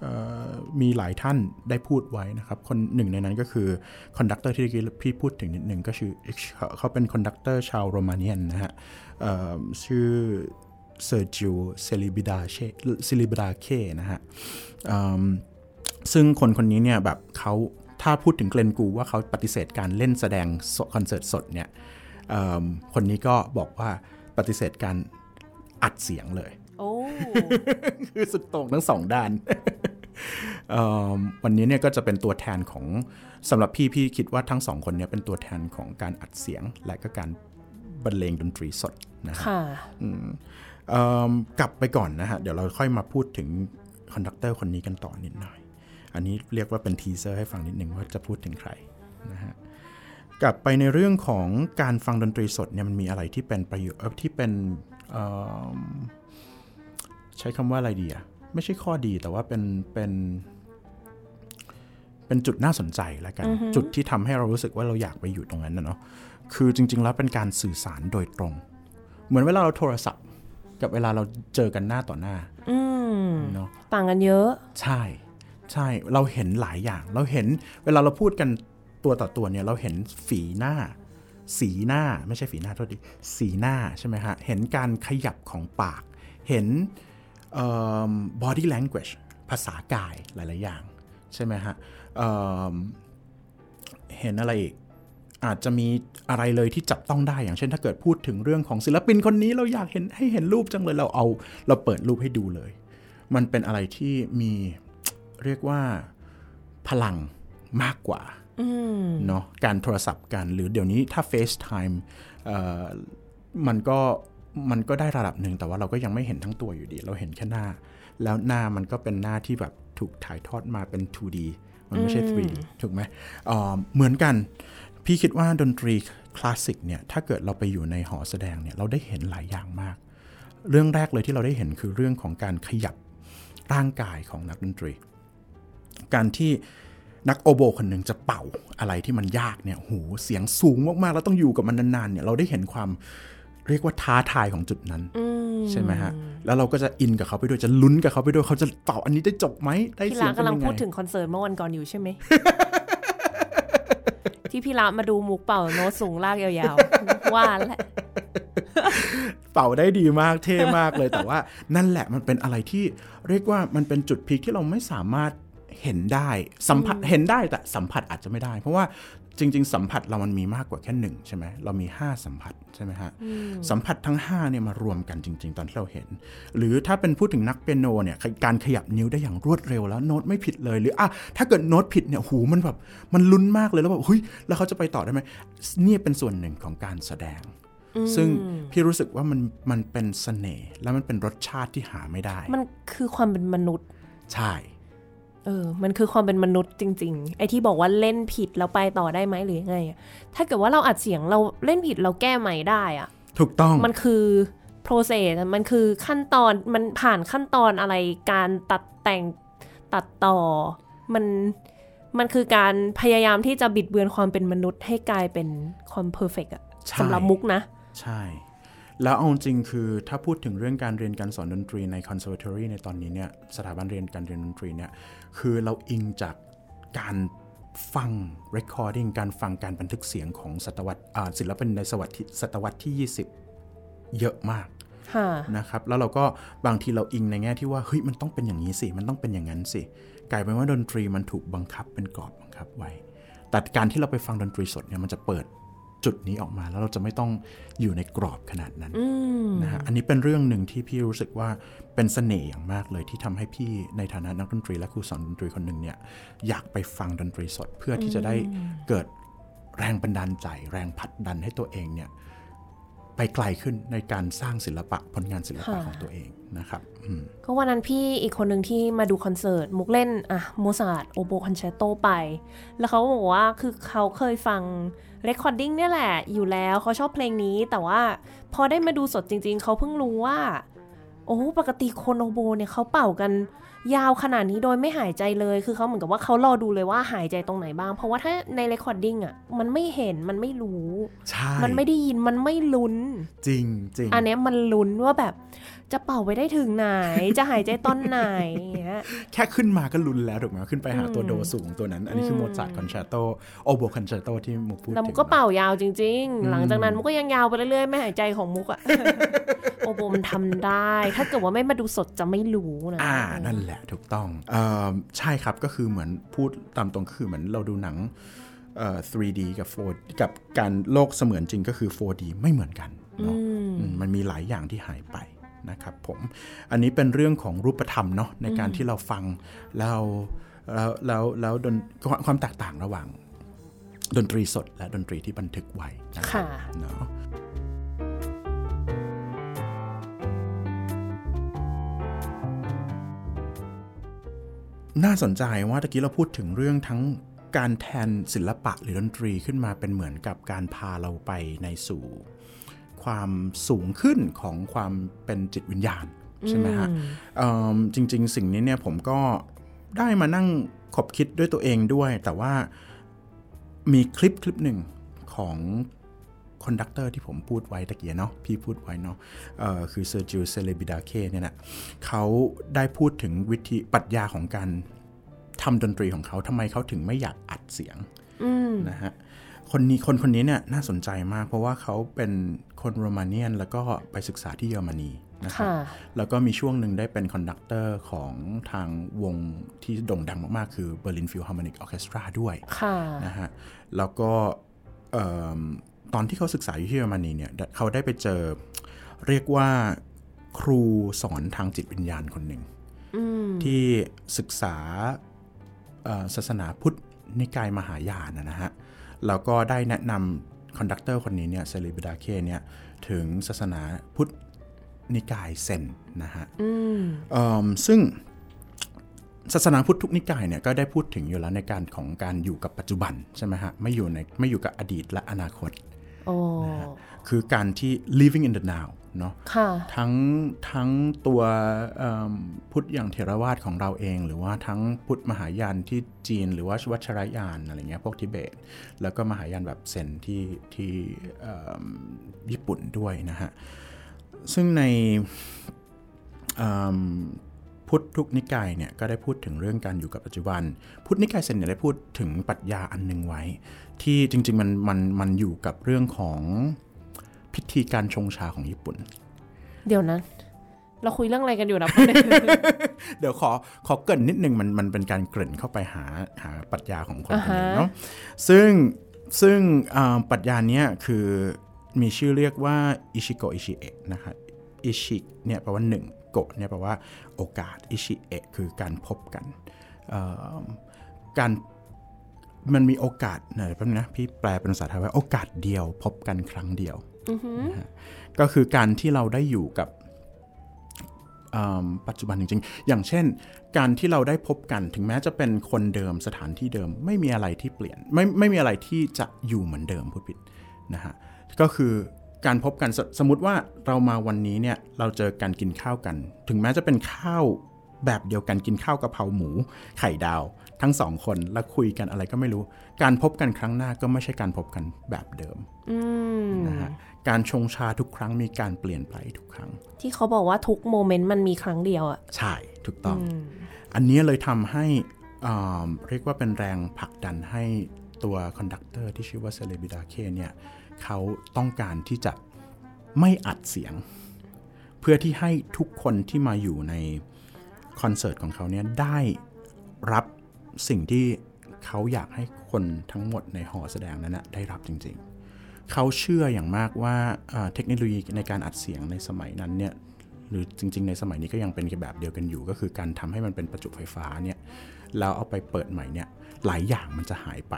เอ่อมีหลายท่านได้พูดไว้นะครับ คนหนึ่งในนั้นก็คือ conductor ที่เมื่อกี้พี่พูดถึงนิดหนึ่งก็คือเขาเขาเป็น conductor ชาว Romanian นะฮะเอิ่มชื่อ Sergiu Celibidache Celibidache นะฮะเอิ่ม ซึ่งคนคนนี้เนี่ยแบบเขาถ้าพูดถึงเกลนกูว่าเขาปฏิเสธการเล่นแสดงสดคอนเสิร์ตสดเนี่ยเอิ่มคนนี้ก็บอกว่าปฏิเสธการอัดเสียงเลย โอ้คือสุดโต่งทั้งสองด้านเอิ่มวันนี้เนี่ยก็จะเป็นตัวแทนของสำหรับพี่พี่คิดว่าทั้งสองคนเนี่ยเป็นตัวแทนของการอัดเสียง และก็การบรรเลงดนตรีสดนะฮะค่ะเอิ่มกลับไปก่อนนะฮะ เดี๋ยวเราค่อยมาพูดถึง conductor คนนี้กันต่อนิดหน่อย อันนี้เรียกว่าเป็น teaser ให้ฟังนิดหนึ่งว่าจะพูดถึงใครนะฮะกลับไปในเรื่องของการฟังดนตรีสดเนี่ยมันมีอะไรที่เป็นประโยชน์เอ่อที่เป็นเอิ่มใช้คำว่าอะไรดีอะไม่ใช่ข้อดีแต่ว่าเป็นเป็นเป็นจุดน่าสนใจแล้วกัน จุดที่ทำให้เรารู้สึกว่าเราอยากไปอยู่ตรงนั้นนะเนาะคือจริง ๆ แล้วเป็นการสื่อสารโดยตรง เหมือนเวลาเราโทรศัพท์ กับเวลาเราเจอกันหน้าต่อหน้าอืมเนาะต่างกันเยอะ ใช่ ใช่เราเห็นหลายอย่าง เราเห็นเวลาเราพูดกันตัวต่อตัวเนี่ยเราเห็นฝีหน้า สีหน้าไม่ใช่ฝีหน้าโทษดีสีหน้าใช่ไหมฮะ เห็นการขยับของปาก เห็น body language ภาษากายหลาย ๆ อย่าง ใช่ไหมฮะเเห็นอะไรอีกอาจจะมีอะไรเลยที่จับต้องได้อย่างเช่น ถ้าเกิดพูดถึงเรื่องของศิลปินคนนี้เราอยากเห็นให้เห็นรูปจังเลยเราเอาเราเปิดรูปให้ดูเลย มันเป็นอะไรที่มี เรียกว่าพลังมากกว่าเนาะการโทรศัพท์กัน หรือเดี๋ยวนี้ถ้า FaceTime เอ่อมันก็มันก็ได้ระดับหนึ่งแต่ว่าเราก็ยังไม่เห็นทั้งตัวอยู่ดี เราเห็นแค่หน้า แล้วหน้ามันก็เป็นหน้าที่แบบถูกถ่ายทอดมาเป็น 2D มันไม่ใช่ 3D ถูกไหมเอ่อเหมือนกัน พี่คิดว่าดนตรีคลาสสิกเนี่ยถ้าเกิดเราไปอยู่ในหอแสดงเนี่ยเราได้เห็นหลายอย่างมาก เรื่องแรกเลยที่เราได้เห็นคือเรื่องของการขยับร่างกายของนักดนตรี การที่นักโอโบคนหนึ่งจะเป่าอะไรที่มันยากเนี่ยโหเสียงสูงมากๆ แล้วต้องอยู่กับมันนานๆเนี่ยเราได้เห็นความเรียกว่าท้าทายของจุดนั้นใช่ไหมฮะ แล้วเราก็จะอินกับเขาไปด้วยจะลุ้นกับเขาไปด้วยเขาจะเป่าอันนี้ได้จบไหมได้พี่เสียละงเป็นกำลังยังไงพูดถึงคอนเสิร์ตเมื่อวันก่อนอยู่ใช่ไหมที่พี่ละมาดูมุกเป่าโน้ตสูงลากยาวๆว่าแหละเป่าได้ดีมากเท่มากเลยแต่ว่านั่นแหละมันเป็นอะไรที่เรียกว่ามันเป็นจุดพีคที่เราไม่สามารถ เห็นได้สัมผัสเห็นได้แต่สัมผัสอาจจะไม่ได้ เพราะว่าจริง ๆ สัมผัสเรามันมีมากกว่าแค่หนึ่งใช่ไหมเรามี 5 สัมผัสใช่ไหมฮะสัมผัสทั้ง5เนี่ยมารวมกันจริง ๆ ตอนที่เราเห็น หรือถ้าเป็นพูดถึงนักเปียโนเนี่ยการขยับนิ้วได้อย่างรวดเร็วแล้วโน้ตไม่ผิดเลยหรืออะถ้าเกิดโน้ตผิดเนี่ยหูมันแบบมันลุ้นมากเลยแล้วแบบเฮ้ยแล้วเขาจะไปต่อได้ไหมเนี่ยเป็นส่วนหนึ่งของการแสดงซึ่งพี่รู้สึกว่ามันมันเป็นเสน่ห์และมันเป็นรสชาติที่หาไม่ได้ มันคือความเป็นมนุษย์ ใช่ เออ มันคือความเป็นมนุษย์จริง ๆ ไอ้ที่บอกว่าเล่นผิดแล้วไปต่อได้ไหมหรือยังไงอะถ้าเกิดว่าเราอัดเสียงเราเล่นผิดเราแก้ใหม่ได้อะถูกต้อง มันคือ process อะมันคือขั้นตอน มันผ่านขั้นตอนอะไร การตัดแต่งตัดต่อ มัน มันคือการพยายามที่จะบิดเบือนความเป็นมนุษย์ให้กลายเป็นความ perfect อะใช่สำหรับมุกนะ ใช่ แล้วเอาจริงคือถ้าพูดถึงเรื่องการเรียนการสอนดนตรีใน conservatory ในตอนนี้เนี่ย สถาบันเรียนการเรียนดนตรีเนี่ย คือเราอิงจากการฟัง recording การฟังการบันทึกเสียงของศตวรรษอ่าศิลปินในศตวรรษที่ศตวรรษที่ 20 เยอะมากค่ะนะครับแล้วเราก็บางทีเราอิงในแง่ที่ว่าเฮ้ยมันต้องเป็นอย่างนี้สิ มันต้องเป็นอย่างนั้นสิ กลายเป็นว่าดนตรีมันถูกบังคับเป็นกรอบบังคับไว้ แต่การที่เราไปฟังดนตรีสดเนี่ยมันจะเปิด จุดนี้ออกมาแล้วเราจะไม่ต้องอยู่ในกรอบขนาดนั้นอืมนะฮะอันนี้เป็นเรื่องหนึ่งที่พี่รู้สึกว่าเป็นเสน่ห์อย่างมากเลยที่ทำให้พี่ในฐานะนักดนตรีและครูสอนดนตรีคนหนึ่งเนี่ยอยากไปฟังดนตรีสดเพื่อที่จะได้เกิดแรงบันดาลใจ แรงผลักดันให้ตัวเองเนี่ยไปไกลขึ้นในการสร้างศิลปะผลงานศิลปะค่ะของตัวเองนะครับอืมก็วันนั้นพี่อีกคนหนึ่งที่มาดูคอนเสิร์ต มุกเล่นอะ Mozart Oboe Concerto ไป แล้วเขาบอกว่าคือเขาเคยฟัง recording เนี่ยแหละ อยู่แล้วเขาชอบเพลงนี้ แต่ว่าพอได้มาดูสดจริง ๆ เขาเพิ่งรู้ว่า โอ้ปกติคนโอโบเนี่ยเขาเป่ากัน ยาวขนาดนี้โดยไม่หายใจเลย คือเขาเหมือนกับว่าเขารอดูเลยว่าหายใจตรงไหนบ้าง เพราะว่าถ้าใน recording อะมันไม่เห็น มันไม่รู้ใช่มันไม่ได้ยิน มันไม่ลุ้น จริงจริงอันเนี้ยมันลุ้นว่าแบบจะเป่าไปได้ถึงไหน จะหายใจตอนไหนอย่างเงี้ย แค่ขึ้นมาก็ลุ้นแล้วถูกไหมขึ้นไปหาตัวโดสูงตัวนั้น อันนี้คือ Mozart Concerto Oboe Concerto ที่มุกพูดแล้วมุถึกงก็เป่ายาวจริง ๆ หลังจากนั้นมุกก็ยังยาวไปเรื่อยๆ ไม่หายใจของมุกอะโอโบมันทำได้ ถ้าเกิดว่าไม่มาดูสดจะไม่รู้นะ อ่า นั่นแหละถูกต้องเอ่อใช่ครับก็คือเหมือนพูดตามตรงก็คือเหมือนเราดูหนังเอ่อ 3D กับ 4D กับการโลกเสมือนจริงก็คือ 4D ไม่เหมือนกันเนาะอืมมันมีหลายอย่างที่หายไปนะครับผม อันนี้เป็นเรื่องของรูปธรรมเนาะในการที่เราฟังแล้วแล้วแล้วแล้วดนความความแตกต่างระหว่าง ดนตรีสดและดนตรีที่บันทึกไว้นะครับค่ะเนาะ น่าสนใจว่าตะกี้เราพูดถึงเรื่องทั้งการแทนศิลปะหรือดนตรีขึ้นมาเป็นเหมือนกับการพาเราไปในสู่ ความสูงขึ้นของความเป็นจิตวิญญาณ ใช่ไหมฮะเอิ่มจริง ๆ สิ่งนี้เนี่ยผมก็ได้มานั่งขบคิดด้วยตัวเองด้วย แต่ว่ามีคลิปคลิปหนึ่งของ conductor ที่ผมพูดไว้ตะกี้เนาะพี่พูดไว้เนาะเอ่อคือ Sergiu Celibidache เนี่ยนะเขาได้พูดถึงวิธีปรัชญาของการทำดนตรีของเขาทำไมเขาถึงไม่อยากอัดเสียงอืมนะฮะคนนี้คนคนนี้เนี่ยน่าสนใจมาก เพราะว่าเขาเป็นคน Romanian แล้วก็ไปศึกษาที่เยอรมนีนะครับค่ะแล้วก็มีช่วงหนึ่งได้เป็น conductor ของทางวงที่โด่งดังมาก ๆ คือ Berlin Philharmonic Orchestra ด้วยค่ะนะฮะแล้วก็เอิ่ม ตอนที่เขาศึกษาอยู่ที่เยอรมนีเนี่ยได้เขาได้ไปเจอเรียกว่าครูสอนทางจิตวิญญาณคนหนึ่งอืมที่ศึกษาเอ่อศาสนาพุทธนิกายมหายานนะนะฮะแล้วก็ได้แนะนำ conductor คนนี้เนี่ย Celibidache เนี่ยถึงศาสนาพุทธนิกายเซนนะฮะอืมเอิ่มซึ่งศาสนาพุทธทุกนิกายเนี่ยก็ได้พูดถึงอยู่แล้วในการของการอยู่กับปัจจุบันใช่ไหมฮะไม่อยู่ในไม่อยู่กับอดีตและอนาคตโอ้ คือการที่ living in the now เนาะค่ะทั้งทั้งตัวเอิ่มพุทธอย่างเทรวาสของเราเอง หรือว่าทั้งพุทธมหายานที่จีน หรือว่าวัชรยานอะไรเงี้ยพวกทิเบต แล้วก็มหายานแบบเซนที่ที่เอิ่มญี่ปุ่นด้วยนะฮะ ซึ่งในเอิ่ม พุทธทุกนิกายเนี่ยก็ได้พูดถึงเรื่องการอยู่กับปัจจุบัน พุทธนิกายเซนเนี่ยได้พูดถึงปรัชญาอันหนึ่งไว้ ที่จริงๆมันมันมันอยู่กับเรื่องของพิธีการชงชาของญี่ปุ่น เดี๋ยวนั้นเราคุยเรื่องอะไรกันอยู่นะ เดี๋ยวขอขอเกรินนิดนึงมันมันเป็นการเกริ่นเข้าไปหาหาปรัชญาของคนคนหนึงอ่าฮะเนาะซึ่งซึ่งอ่าปรัชญาเนี้ยคือมีชื่อเรียกว่าอิชิโกอิชิเอะนะครับอิชิเนี่ยแปลว่าหนึ่ง โกะเนี่ยแปลว่าโอกาสอิชิเอะคือการพบกันการมันมีโอกาสไหนแป๊บนึงนะพี่แปลเป็นภาษาไทยว่าโอกาสเดียวพบกันครั้งเดียวก็คือการที่เราได้อยู่กับปัจจุบันจริงๆ อย่างเช่น การที่เราได้พบกันถึงแม้จะเป็นคนเดิมสถานที่เดิม ไม่มีอะไรที่เปลี่ยน ไม่ไม่มีอะไรที่จะอยู่เหมือนเดิมพูดผิดนะฮะก็คือ การพบกันสสมมติว่าเรามาวันนี้เนี่ยเราเจอกันกินข้าวกัน ถึงแม้จะเป็นข้าวแบบเดียวกันกินข้าวกะเพราหมู ไข่ดาว ทั้งสองคนแล้วคุยกันอะไรก็ไม่รู้ การพบกันครั้งหน้าก็ไม่ใช่การพบกันแบบเดิมอืมนะฮะการชงชาทุกครั้งมีการเปลี่ยนไปทุกครั้ง ที่เขาบอกว่าทุก moment มันมีครั้งเดียวอะใช่ถูกต้องอันนี้เลยทำให้อ่าเรียกว่าเป็นแรงผลักดันให้ตัว conductor ที่ชื่อว่า Celibidache เนี่ย เขาต้องการที่จะไม่อัดเสียง เพื่อที่ให้ทุกคนที่มาอยู่ในคอนเสิร์ตของเขาเนี่ยได้รับสิ่งที่เขาอยากให้คนทั้งหมดในหอแสดงนั้นนะได้รับจริงๆ เขาเชื่ออย่างมากว่าเทคโนโลยีในการอัดเสียงในสมัยนั้นเนี่ยหรือจริง ๆ ในสมัยนี้ก็ยังเป็นแบบเดียวกันอยู่ ก็คือการทำให้มันเป็นประจุไฟฟ้าเนี่ยแล้วเอาไปเปิดใหม่เนี่ยหลายอย่างมันจะหายไป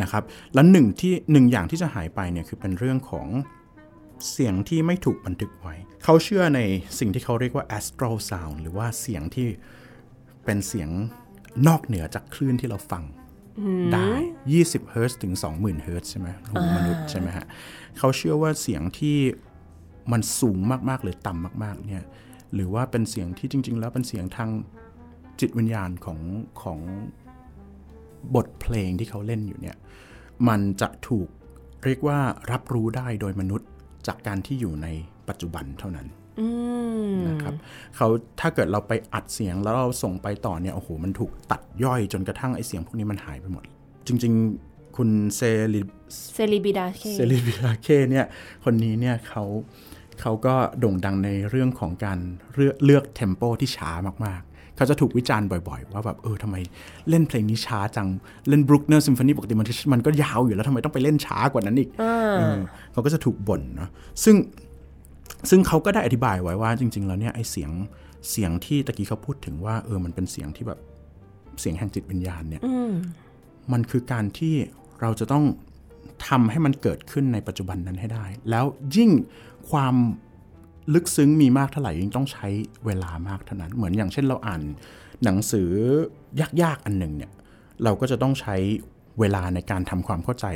นะครับ แล้วหนึ่งที่หนึ่งอย่างที่จะหายไปเนี่ยคือเป็นเรื่องของเสียงที่ไม่ถูกบันทึกไว้ เขาเชื่อในสิ่งที่เขาเรียกว่า astral sound หรือว่าเสียงที่เป็นเสียงนอกเหนือจากคลื่นที่เราฟังได้ 20เฮิร์ตซ์ถึง 20,000เฮิร์ตซ์ใช่ไหมหูมนุษย์ใช่ไหมฮะ เขาเชื่อว่าเสียงที่มันสูงมากๆ หรือต่ำมาก ๆ เนี่ย หรือว่าเป็นเสียงที่จริง ๆ แล้วเป็นเสียงทางจิตวิญญาณของของ บทเพลงที่เขาเล่นอยู่เนี่ยมันจะถูกเรียกว่ารับรู้ได้โดยมนุษย์จากการที่อยู่ในปัจจุบันเท่านั้นอืมนะครับเขาถ้าเกิดเราไปอัดเสียงแล้วเราส่งไปต่อเนี่ยโอ้โหมันถูกตัดย่อยจนกระทั่งไอเสียงพวกนี้มันหายไปหมด จริง ๆ คุณเซริเซรีบิดาเคเซริบิลาเคเนี่ยคนนี้เนี่ยเขาเขาก็โด่งดังในเรื่องของการเลือกเลือก tempo ที่ช้ามากๆ เขาจะถูกวิจารณ์บ่อยๆ ว่าแบบเออทำไมเล่นเพลงนี้ช้าจัง เล่น Bruckner Symphony ปกติมันมันก็ยาวอยู่แล้วทำไมต้องไปเล่นช้ากว่านั้นอีกเออเขาก็จะถูกบ่นเนาะซึ่งซึ่งเขาก็ได้อธิบายไว้ว่าจริง ๆ แล้วเนี่ยไอเสียงเสียงที่ตะกี้เขาพูดถึงว่า เออมันเป็นเสียงที่แบบเสียงแห่งจิตวิญญาณเนี่ยมันคือการที่เราจะต้องทำให้มันเกิดขึ้นในปัจจุบันนั้นให้ได้ แล้วยิ่งความ ลึกซึ้งมีมากเท่าไหร่ยิ่งต้องใช้เวลามากเท่านั้น เหมือนอย่างเช่นเราอ่านหนังสือยากๆอันหนึ่งเนี่ยเราก็จะต้องใช้เวลาในการทำความเข้าใจ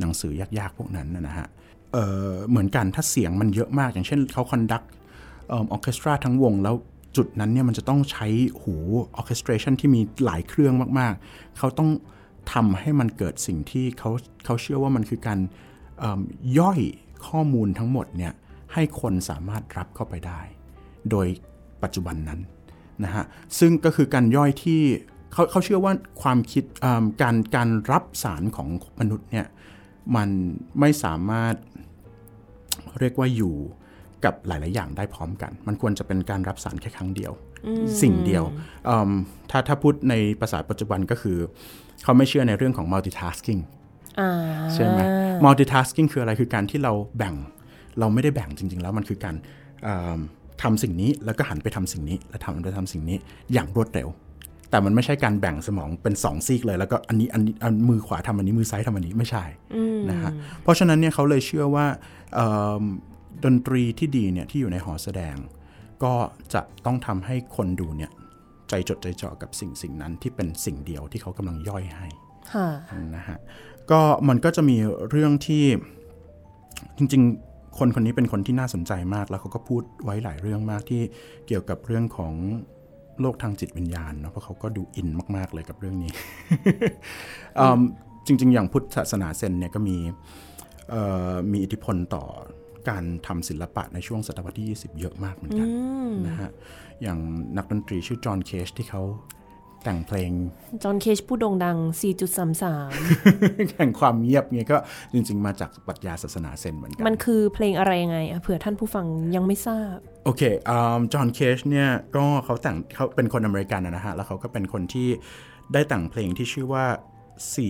หนังสือยากๆพวกนั้นนะฮะเเหมือนกันถ้าเสียงมันเยอะมาก อย่างเช่นเขาคอนดักออเคสตราทั้งวงแล้วจุดนั้นเนี่ยมันจะต้องใช้หูออเคสตร t ชันที่มีหลายเครื่องมากๆ เขาต้องทำให้มันเกิดสิ่งที่เขาเขาเชื่อว่ามันคือการย่อยข้อมูลทั้งหมดเนี่ย ให้คนสามารถรับเข้าไปได้ โดยปัจจุบันนั้นนะฮะซึ่งก็คือการย่อยที่เขาเขาเชื่อว่าความคิดการการรับสารของมนุษย์เนี่ยมันไม่สามารถเรียกว่าอยู่กับหลาย ๆ อย่างได้พร้อมกัน มันควรจะเป็นการรับสารแค่ครั้งเดียว สิ่งเดียว ถ้าถ้าพูดในภาษาปัจจุบันก็คือ เขาไม่เชื่อในเรื่องของ multitasking ใช่ไหม multitasking คืออะไรคือการที่เราแบ่ง เราไม่ได้แบ่งจริง ๆ แล้วมันคือการทำสิ่งนี้แล้วก็หันไปทำสิ่งนี้ แล้วทำไปทำสิ่งนี้อย่างรวดเร็ว แต่มันไม่ใช่การแบ่งสมองเป็นสองซีกเลย แล้วก็อันนี้อันนี้อันมือขวาทำอันนี้มือซ้ายทำอันนี้ไม่ใช่นะฮะเพราะฉะนั้นเนี่ยเขาเลยเชื่อว่าดนตรีที่ดีเนี่ยที่อยู่ในหอแสดง ก็จะต้องทำให้คนดูเนี่ยใจจดใจจ่อกับสิ่งสิ่งนั้นที่เป็นสิ่งเดียวที่เขากำลังย่อยให้นะฮะก็มันก็จะมีเรื่องที่จริงๆ คนคนนี้เป็นคนที่น่าสนใจมาก แล้วเขาก็พูดไว้หลายเรื่องมากที่เกี่ยวกับเรื่องของโลกทางจิตวิญญาณเนาะเพราะเขาก็ดูอินมาก ๆ เลยกับเรื่องนี้ จริง ๆ อย่างพุทธศาสนาเซนเนี่ยก็มีมีอิทธิพลต่อการทำศิลปะในช่วงศตวรรษที่ 20 เยอะมากเหมือนกันนะฮะ อย่างนักดนตรีชื่อจอห์นเคชที่เขา แต่งเพลง จอห์นเคชผู้โด่งดัง 4.33แข่งความเงียบเนี่ยก็จริง ๆ มาจากปรัชญาศาสนาเซนเหมือนกัน มันคือเพลงอะไรยังไงอะเผื่อท่านผู้ฟังยังไม่ทราบ โอเคจอห์นเคชเนี่ยก็เขาแต่งเขาเป็นคนอเมริกันนะฮะ แล้วเขาก็เป็นคนที่ได้แต่งเพลงที่ชื่อว่า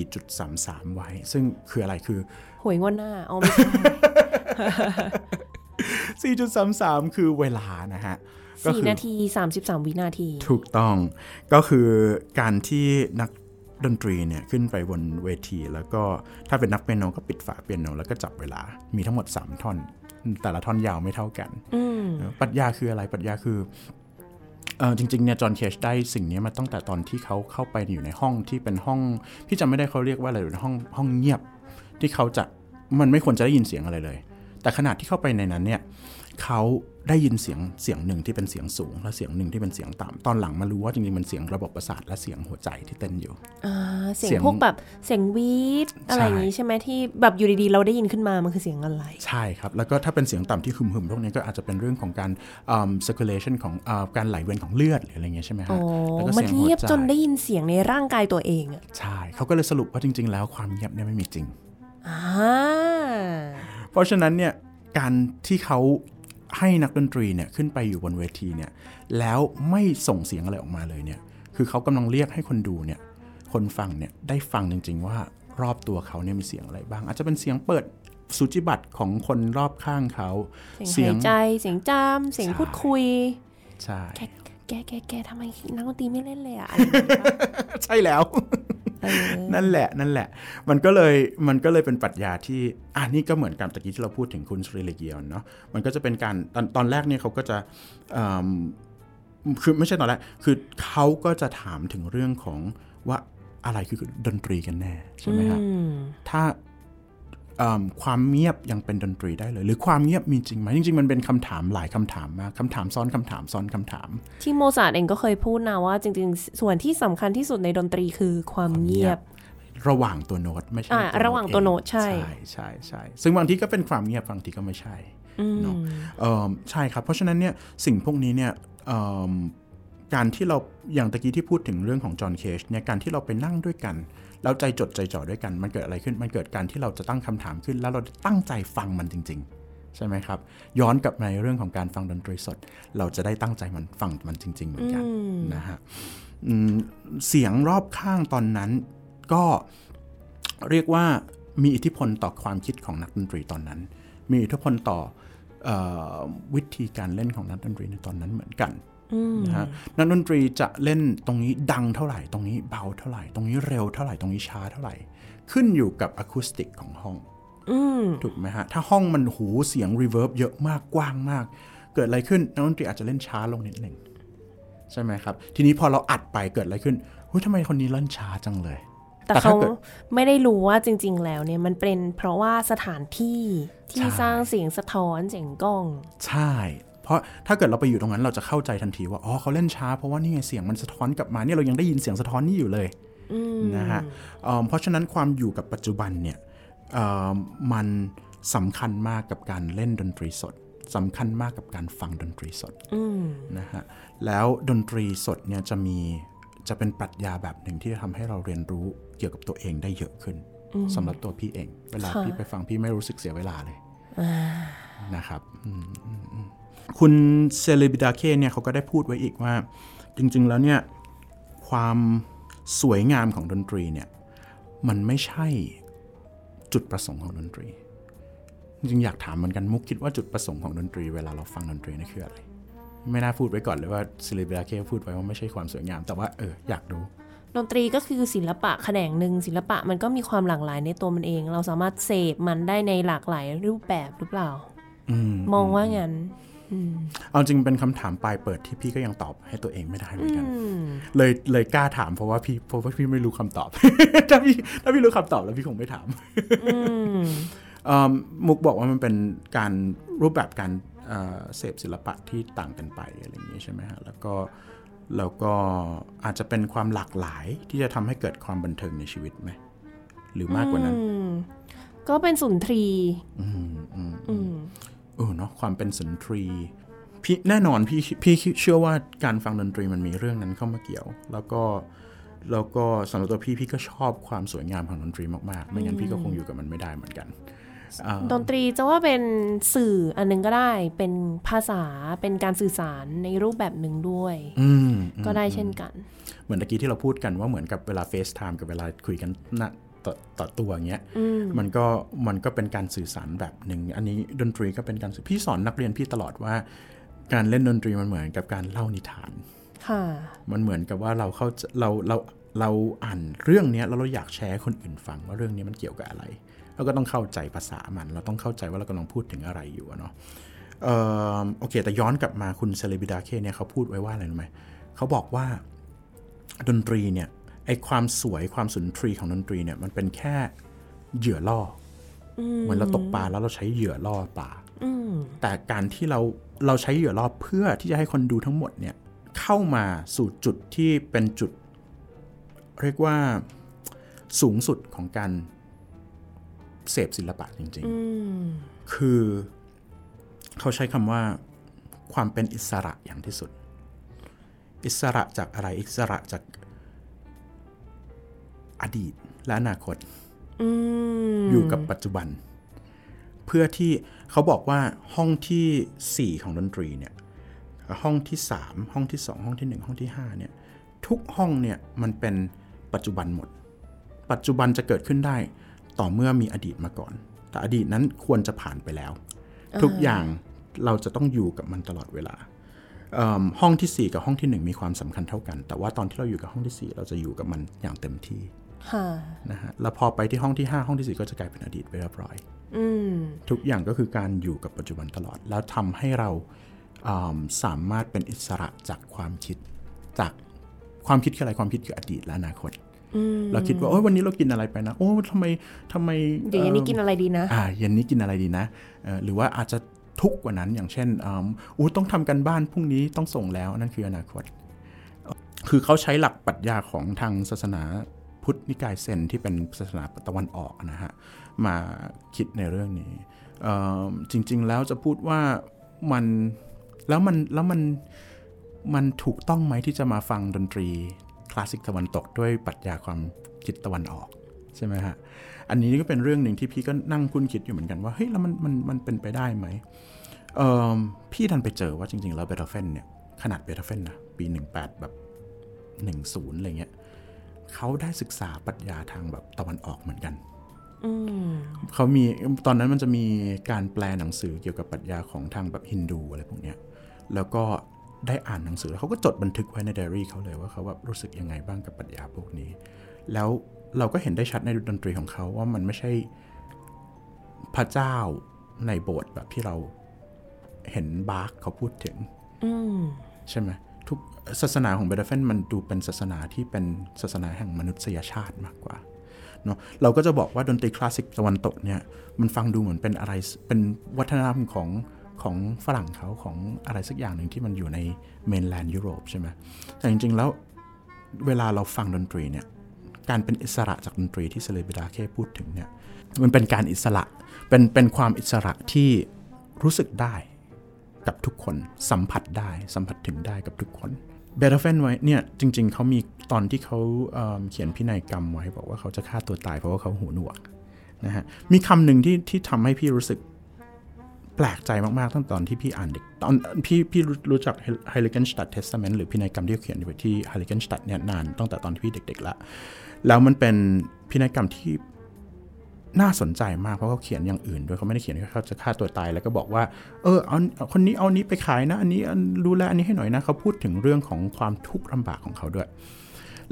4.33 ไว้ ซึ่งคืออะไรคือ หวยงวดหน้าเอาไม่ใช่4.33 คือเวลานะฮะ สี่นาที 33 วินาที ถูกต้องก็คือการที่นักดนตรีเนี่ยขึ้นไปบนเวที แล้วก็ถ้าเป็นนักเปียโนก็ปิดฝาเปียโนแล้วก็จับเวลามีทั้งหมด 3 ท่อน แต่ละท่อนยาวไม่เท่ากันปรัชญาคืออะไรปรัชญาคือจริงๆเนี่ยจอห์นเคชได้สิ่งนี้มาตั้งแต่ตอนที่เขาเข้าไปอยู่ในห้องที่เป็นห้องพี่จำไม่ได้เขาเรียกว่าอะไรหรือห้องห้องเงียบ ที่เขาจะมันไม่ควรจะได้ยินเสียงอะไรเลย แต่ขณะที่เข้าไปในนั้นเนี่ยเขา ได้ยินเสียงเสียงหนึ่งที่เป็นเสียงสูง และเสียงหนึ่งที่เป็นเสียงต่ำตอนหลังมารู้ว่าจริงๆมันเสียงระบบประสาทและเสียงหัวใจที่เต้นอยู่เสียงพวกแบบเสียงวีดอะไรอย่างนี้ใช่ไหมที่แบบอยู่ดีๆเราได้ยินขึ้นมามันคือเสียงอะไร ใช่ครับ แล้วก็ถ้าเป็นเสียงต่ำที่หึมๆพวกนี้ก็อาจจะเป็นเรื่องของการ circulation ของการไหลเวียนของเลือดหรืออะไรเงี้ยใช่ไหมฮะแล้วก็เสียงหัวใจมันเงียบจนได้ยินเสียงในร่างกายตัวเองอะใช่เขาก็เลยสรุปว่าจริง ๆ แล้วความเงียบเนี่ยไม่มีจริงเพราะฉะนั้นเนี่ยการที่เขา ให้นักดนตรีเนี่ยขึ้นไปอยู่บนเวทีเนี่ยแล้วไม่ส่งเสียงอะไรออกมาเลยเนี่ยคือเขากำลังเรียกให้คนดูเนี่ยคนฟังเนี่ยได้ฟังจริง ๆ ว่ารอบตัวเขาเนี่ยมีเสียงอะไรบ้าง อาจจะเป็นเสียงเปิดสุจิบัตรของคนรอบข้างเขาเสียงหายใจเสียงจามเสียงพูดคุยใช่แกแกแกแกทำไมนักดนตรีไม่เล่นเลยอะอะไรอย่างเงี้ยปะใช่แล้วเออ นั่นแหละนั่นแหละ มันก็เลยมันก็เลยเป็นปรัชญาที่อะนี่ก็เหมือนกับตะกี้ที่เราพูดถึงคุณสริเลเกียนเนาะมันก็จะเป็นการตอนตอนแรกเนี่ยเขาก็จะอืมคือไม่ใช่ตอนแรกคือเขาก็จะถามถึงเรื่องของว่าอะไรคือดนตรีกันแน่ใช่ไหมครับอืมถ้าอืม ความเงียบยังเป็นดนตรีได้เลย หรือความเงียบมีจริงไหมจริง ๆ มันเป็นคำถามหลายคำถามมากคำถามซ้อนคำถามซ้อนคำถาม ที่โมซาร์ทเองก็เคยพูดนะว่าจริง ๆ ส่วนที่สำคัญที่สุดในดนตรีคือความเงียบ ระหว่างตัวโน้ตไม่ใช่อ่าระหว่างตัวโน้ตใช่ใช่ใช่ใช่ซึ่งบางทีก็เป็นความเงียบบางทีก็ไม่ใช่อืมเนาะเอิ่มใช่ครับ เพราะฉะนั้นเนี่ยสิ่งพวกนี้เนี่ยเอิ่มการที่เราอย่างตะกี้ที่พูดถึงเรื่องของจอห์นเคชเนี่ยการที่เราไปนั่งด้วยกัน แล้วใจจดใจจ่อด้วยกัน มันเกิดอะไรขึ้น มันเกิดการที่เราจะตั้งคำถามขึ้น แล้วเราตั้งใจฟังมันจริง ๆ ใช่ไหมครับ ย้อนกลับมาในเรื่องของการฟังดนตรีสด เราจะได้ตั้งใจมันฟังมันจริง ๆ เหมือนกันนะฮะอืมเสียงรอบข้างตอนนั้นก็เรียกว่ามีอิทธิพลต่อความคิดของนักดนตรีตอนนั้น มีอิทธิพลต่อเออวิธีการเล่นของนักดนตรีในตอนนั้นเหมือนกัน นะฮะนักดนตรีจะเล่นตรงนี้ดังเท่าไหร่ ตรงนี้เบาเท่าไหร่ ตรงนี้เร็วเท่าไหร่ ตรงนี้ช้าเท่าไหร่ ขึ้นอยู่กับอะคูสติกของห้องอืมถูกไหมฮะ ถ้าห้องมันหูเสียง reverb เยอะมากกว้างมาก เกิดอะไรขึ้นนักดนตรีอาจจะเล่นช้าลงนิดหนึ่งใช่ไหมครับ ทีนี้พอเราอัดไปเกิดอะไรขึ้นเฮ้ยทำไมคนนี้เล่นช้าจังเลยแต่แต่ถ้าเขาเกิดไม่ได้รู้ว่าจริง ๆ แล้วเนี่ยมันเป็นเพราะว่าสถานที่ที่ใช่สร้างเสียงสะท้อนเสียงก้อง ใช่ เพราะถ้าเกิดเราไปอยู่ตรงนั้นเราจะเข้าใจทันทีว่า อ๋อเขาเล่นช้า เพราะว่านี่ไงเสียงมันสะท้อนกลับมาเนี่ยเรายังได้ยินเสียงสะท้อนนี่อยู่เลยนะฮะเอิ่มเพราะฉะนั้นความอยู่กับปัจจุบันเนี่ยเอิ่มมันสำคัญมากกับการเล่นดนตรีสดสำคัญมากกับการฟังดนตรีสดนะฮะแล้วดนตรีสดเนี่ยจะมีจะเป็นปรัชญาแบบหนึ่งที่จะทำให้เราเรียนรู้เกี่ยวกับตัวเองได้เยอะขึ้นสำหรับตัวพี่เอง เวลาค่ะพี่ไปฟังพี่ไม่รู้สึกเสียเวลาเลยนะครับอืมอืมอืม คุณเซเลบิดาเคเนี่ยเขาก็ได้พูดไว้อีกว่า จริง ๆ แล้วเนี่ยความสวยงามของดนตรีเนี่ยมันไม่ใช่จุดประสงค์ของดนตรี จริงๆอยากถามเหมือนกันมุกคิดว่าจุดประสงค์ของดนตรี เวลาเราฟังดนตรีนี่คืออะไร ไม่น่าพูดไว้ก่อนเลยว่าเซเลบิดาเคพูดไว้ว่าไม่ใช่ความสวยงาม แต่ว่าเอออยากรู้ดนตรีก็คือศิลปะแขนงหนึ่งศิลปะมันก็มีความหลากหลายในตัวมันเอง เราสามารถเสพมันได้ในหลากหลายรูปแบบหรือเปล่าอืมมองว่างั้น เอาจริงเป็นคำถามปลายเปิดที่พี่ก็ยังตอบให้ตัวเองไม่ได้เหมือนกันอืมเลยเลยกล้าถามเพราะว่าพี่เพราะว่าพี่ไม่รู้คำตอบ ถ้าพี่ถ้าพี่รู้คำตอบแล้วพี่คงไม่ถามอืมเอิ่มมุกบอกว่ามันเป็นการรูปแบบการเอ่อเสพศิลปะที่ต่างกันไปอะไรอย่างนี้ใช่ไหมฮะแล้วก็แล้วก็อาจจะเป็นความหลากหลายที่จะทำให้เกิดความบันเทิงในชีวิตไหมหรือมากกว่านั้นอืมก็เป็นสุนทรีอืมอืมอืม เออเนาะความเป็นสุนทรีพี่แน่นอนพี่พี่เชื่อว่าการฟังดนตรีมันมีเรื่องนั้นเข้ามาเกี่ยว แล้วก็แล้วก็สำหรับตัวพี่พี่ก็ชอบความสวยงามของดนตรีมากๆ ไม่งั้นพี่ก็คงอยู่กับมันไม่ได้เหมือนกันอ่าดนตรีจะว่าเป็นสื่ออันหนึงก็ได้เป็นภาษาเป็นการสื่อสารในรูปแบบหนึ่งด้วยอืมก็ได้เช่นกัน เหมือนตะกี้ที่เราพูดกันว่าเหมือนกับเวลา FaceTime กับเวลาคุยกันหน้า ต่อต่อตัวอย่างเงี้ยมันก็มันก็เป็นการสื่อสารแบบหนึ่งอันนี้ดนตรีก็เป็นการสื่อพี่สอนนักเรียนพี่ตลอดว่า การเล่นดนตรีมันเหมือนกับการเล่านิทานค่ะมันเหมือนกับว่าเราเข้าใจเราเราเราอ่านเรื่องเนี้ยแล้วเราอยากแชร์ให้คนอื่นฟังว่าเรื่องนี้มันเกี่ยวกับอะไรเราก็ต้องเข้าใจภาษามัน เราต้องเข้าใจว่าเรากำลังพูดถึงอะไรอยู่อะเนาะเอ่อโอเค แต่ย้อนกลับมาคุณ Celibidache เนี่ยเขาพูดไว้ว่าอะไรรู้ไหมเขาบอกว่าดนตรีเนี่ย ไอความสวยความสุนทรีของดนตรีเนี่ยมันเป็นแค่เหยื่อล่ออเหมือนเราตกปลาแล้วเราใช้เหยื่อล่อปลาอืมแต่การที่เราเราใช้เหยื่อล่อเพื่อที่จะให้คนดูทั้งหมดเนี่ยเข้ามาสู่จุดที่เป็นจุด เรียกว่าสูงสุดของการเสพศิลปะจริงอืมๆคือเขาใช้คำว่าความเป็นอิสระอย่างที่สุด อิสระจากอะไรอิสระจาก อดีตและอนาคตอืมอยู่กับปัจจุบัน เพื่อที่เขาบอกว่าห้องทีสี่ 4 ของดนตรีเนี่ยห้องที่ 3 ห้องที่ 2 ห้องที่ 1 ห้องที่5เนี่ยทุกห้องเนี่ยมันเป็นปัจจุบันหมด ปัจจุบันจะเกิดขึ้นได้ ต่อเมื่อมีอดีตมาก่อน แต่อดีตนั้นควรจะผ่านไปแล้ว ทุกอย่างเราจะต้องอยู่กับมันตลอดเวลาเอิ่มห้องทีสี่ 4 กับห้องทีหนึ่1 มีความสำคัญเท่ากัน แต่ว่าตอนที่เราอยู่กับห้องทีสี่4 เราจะอยู่กับมันอย่างเต็มที่ค่ะ นะฮะแล้วพอไปที่ห้องที่ 5 ห้องที่ 4 ก็จะกลายเป็นอดีตไปเรียบร้อยอืมทุกอย่างก็คือการอยู่กับปัจจุบันตลอด แล้วทำให้เราอืมสามารถเป็นอิสระจากความคิด จากความคิดคืออะไรความคิดคืออดีตและอนาคตเราคิดว่าโอ้ยวันนี้เรากินอะไรไปนะ โอ้ทำไมทำไมเดี๋ยวเย็นนี้เอ่อกินอะไรดีนะอ่าเย็นนี้กินอะไรดีนะเอ่อหรือว่าอาจจะทุกข์กว่านั้นอย่างเช่นอืมอู้ต้องทำกันบ้านพรุ่งนี้ต้องส่งแล้วนั่นคืออนาคต คือเขาใช้หลักปรัชญาของทางศาสนา พุทธนิกายเซนที่เป็นศาสนาตะวันออกนะฮะมาคิดในเรื่องนี้จริง ๆ แล้วจะพูดว่ามันแล้วมันแล้วมันมันถูกต้องไหมที่จะมาฟังดนตรีคลาสสิกตะวันตกด้วยปรัชญาความคิดตะวันออกใช่ไหมฮะ อันนี้ก็เป็นเรื่องหนึ่งที่พี่ก็นั่งคุ้นคิดอยู่เหมือนกันว่าเฮ้ยแล้วมันมันมันเป็นไปได้ไหมพี่ดันไปเจอว่าจริง ๆ แล้วเบโธเฟนเนี่ยขนาดเบโธเฟนนะปี 18 แบบ 10 อะไรเงี้ย เขาได้ศึกษาปรัชญาทางแบบตะวันออกเหมือนกันอืมเขามีตอนนั้นมันจะมีการแปลหนังสือเกี่ยวกับปรัชญาของทางแบบฮินดูอะไรพวกเนี้ยแล้วก็ได้อ่านหนังสือแล้วเขาก็จดบันทึกไว้ในไดอารี่เขาเลยว่าเขาแบบรู้สึกยังไงบ้างกับปรัชญาพวกนี้ แล้วเราก็เห็นได้ชัดในดนตรีของเขาว่ามันไม่ใช่พระเจ้าในโบสถ์แบบที่เราเห็นบาร์กเขาพูดถึงอืมใช่ไหมทุก ศาสนาของเบเดเฟนมันดูเป็นศาสนาที่เป็นศาสนาแห่งมนุษยชาติมากกว่าเนาะเราก็จะบอกว่าดนตรีคลาสสิกตะวันตกเนี่ยมันฟังดูเหมือนเป็นอะไรเป็นวัฒนธรรมของของฝรั่งเขาของอะไรสักอย่างหนึ่งที่มันอยู่ใน mainland ยุโรปใช่ไหมแต่จริงๆแล้วเวลาเราฟังดนตรีเนี่ยการเป็นอิสระจากดนตรีที่ Celibidache พูดถึงเนี่ยมันเป็นการอิสระเป็นเป็นความอิสระที่รู้สึกได้กับทุกคนสัมผัสได้สัมผัสถึงได้กับทุกคน เบโธเฟนไว้เนี่ยจริง ๆเขามีตอนที่เขาเเขียนพินัยกรรมไว้บอกว่าเขาจะฆ่าตัวตายเพราะว่าเขาหูหนวกนะฮะมีคำหนึ่งที่ที่ทำให้พี่รู้สึกแปลกใจมาก ๆ ตั้งตอนที่พี่อ่านเด็กตอนพี่พี่รู้จัก h e l i g e n s t a d t Testament หรือพินัยกรรมที่เขียนไว้ที่ h e l i g e n s t a d เนี่ยนานตั้งแต่ตอนที่พี่เด็ก ๆ ละ แล้วมันเป็นพินัยกรรมที่ น่าสนใจมากเพราะเขาเขียนอย่างอื่นด้วยเขาไม่ได้เขียนแค่เขาจะฆ่าตัวตายแล้วก็บอกว่า เออเอาเอาคนนี้เอานี้ไปขายนะ อันนี้อันดูแลอันนี้ให้หน่อยนะเขาพูดถึงเรื่องของความทุกข์ลำบากของเขาด้วย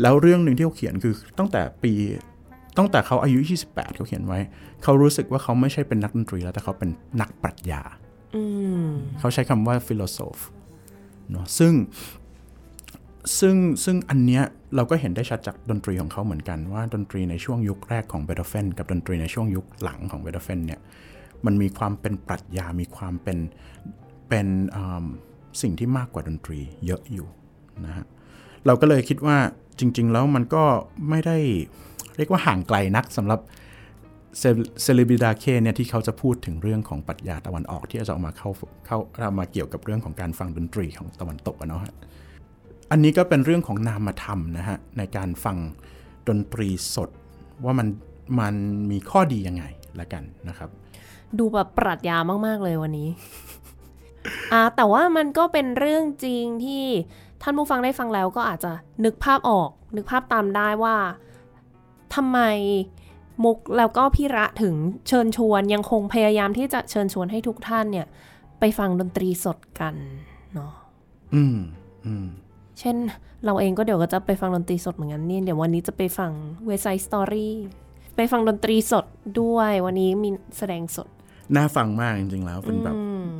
แล้วเรื่องหนึ่งที่เขาเขียนคือตั้งแต่ปีตั้งแต่เขาอายุ 28 เขาเขียนไว้ เขารู้สึกว่าเขาไม่ใช่เป็นนักดนตรีแล้วแต่เขาเป็นนักปรัชญาอืมเขาใช้คำว่า philosoph เนอะซึ่ง ซึ่งซึ่งอันเนี้ยเราก็เห็นได้ชัดจากดนตรีของเขาเหมือนกันว่าดนตรีในช่วงยุคแรกของเบโธเฟนกับดนตรีในช่วงยุคหลังของเบโธเฟนเนี่ยมันมีความเป็นปรัชญา มีความเป็นเป็นสิ่งที่มากกว่าดนตรีเยอะอยู่นะฮะเราก็เลยคิดว่าจริง ๆ แล้วมันก็ไม่ได้เรียกว่าห่างไกลนักสำหรับเซเลบิดาเคเนี่ยที่เขาจะพูดถึงเรื่องของปรัชญาตะวันออกที่จะเอามาเข้าเข้าเอามาเกี่ยวกับเรื่องของการฟังดนตรีของตะวันตกอะเนาะฮะ อันนี้ก็เป็นเรื่องของนามธรรมนะฮะในการฟังดนตรีสดว่ามันมันมีข้อดียังไงละกันนะครับ ดูแบบปรัชญามาก ๆ เลยวันนี้ อ่าแต่ว่ามันก็เป็นเรื่องจริงที่ท่านผู้ฟังได้ฟังแล้วก็อาจจะนึกภาพออก นึกภาพตามได้ว่าทำไมมุกแล้วก็พี่ระถึงเชิญชวนยังคงพยายามที่จะเชิญชวนให้ทุกท่านเนี่ย ไปฟังดนตรีสดกันเนาะอืมอืม เช่นเราเองก็เดี๋ยวก็จะไปฟังดนตรีสดเหมือนกันนี่เดี๋ยววันนี้จะไปฟัง West Side Story ไปฟังดนตรีสดด้วยวันนี้มีแสดงสด น่าฟังมากจริงๆแล้วเป็นแบบ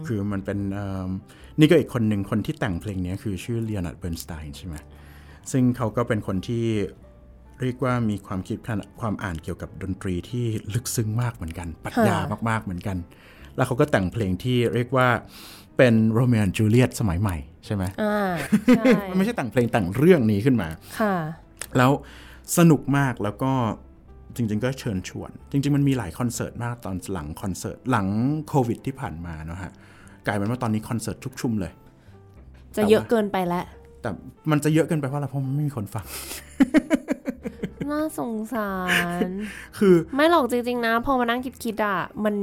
คือมันเป็นเอิ่มนี่ก็อีกคนหนึ่งคนที่แต่งเพลงเนี้ยคือชื่อ Leonard Bernstein ใช่ไหมซึ่งเขาก็เป็นคนที่เรียกว่ามีความคิดความอ่านเกี่ยวกับดนตรีที่ลึกซึ้งมากเหมือนกันปรัชญามากๆเหมือนกัน แล้วเขาก็แต่งเพลงที่เรียกว่าเป็นโรเมโอจูเลียตสมัยใหม่ ใช่ไหมอ่าใช่มันไม่ใช่แต่งเพลงแต่งเรื่องนี้ขึ้นมา ค่ะ แล้วสนุกมากแล้วก็จริง ๆ ก็เชิญชวน จริง ๆ มันมีหลายคอนเสิร์ตมากตอนหลังคอนเสิร์ตหลังโควิดที่ผ่านมาเนาะฮะกลายเป็นว่าตอนนี้คอนเสิร์ตชุกชุมเลย จะเยอะเกินไปแล้ว แต่มันจะเยอะเกินไปเพราะอะไรเพราะมันไม่มีคนฟังน่าสงสาร คือไม่หรอกจริง ๆ นะ พอมานั่งคิดๆอะมัน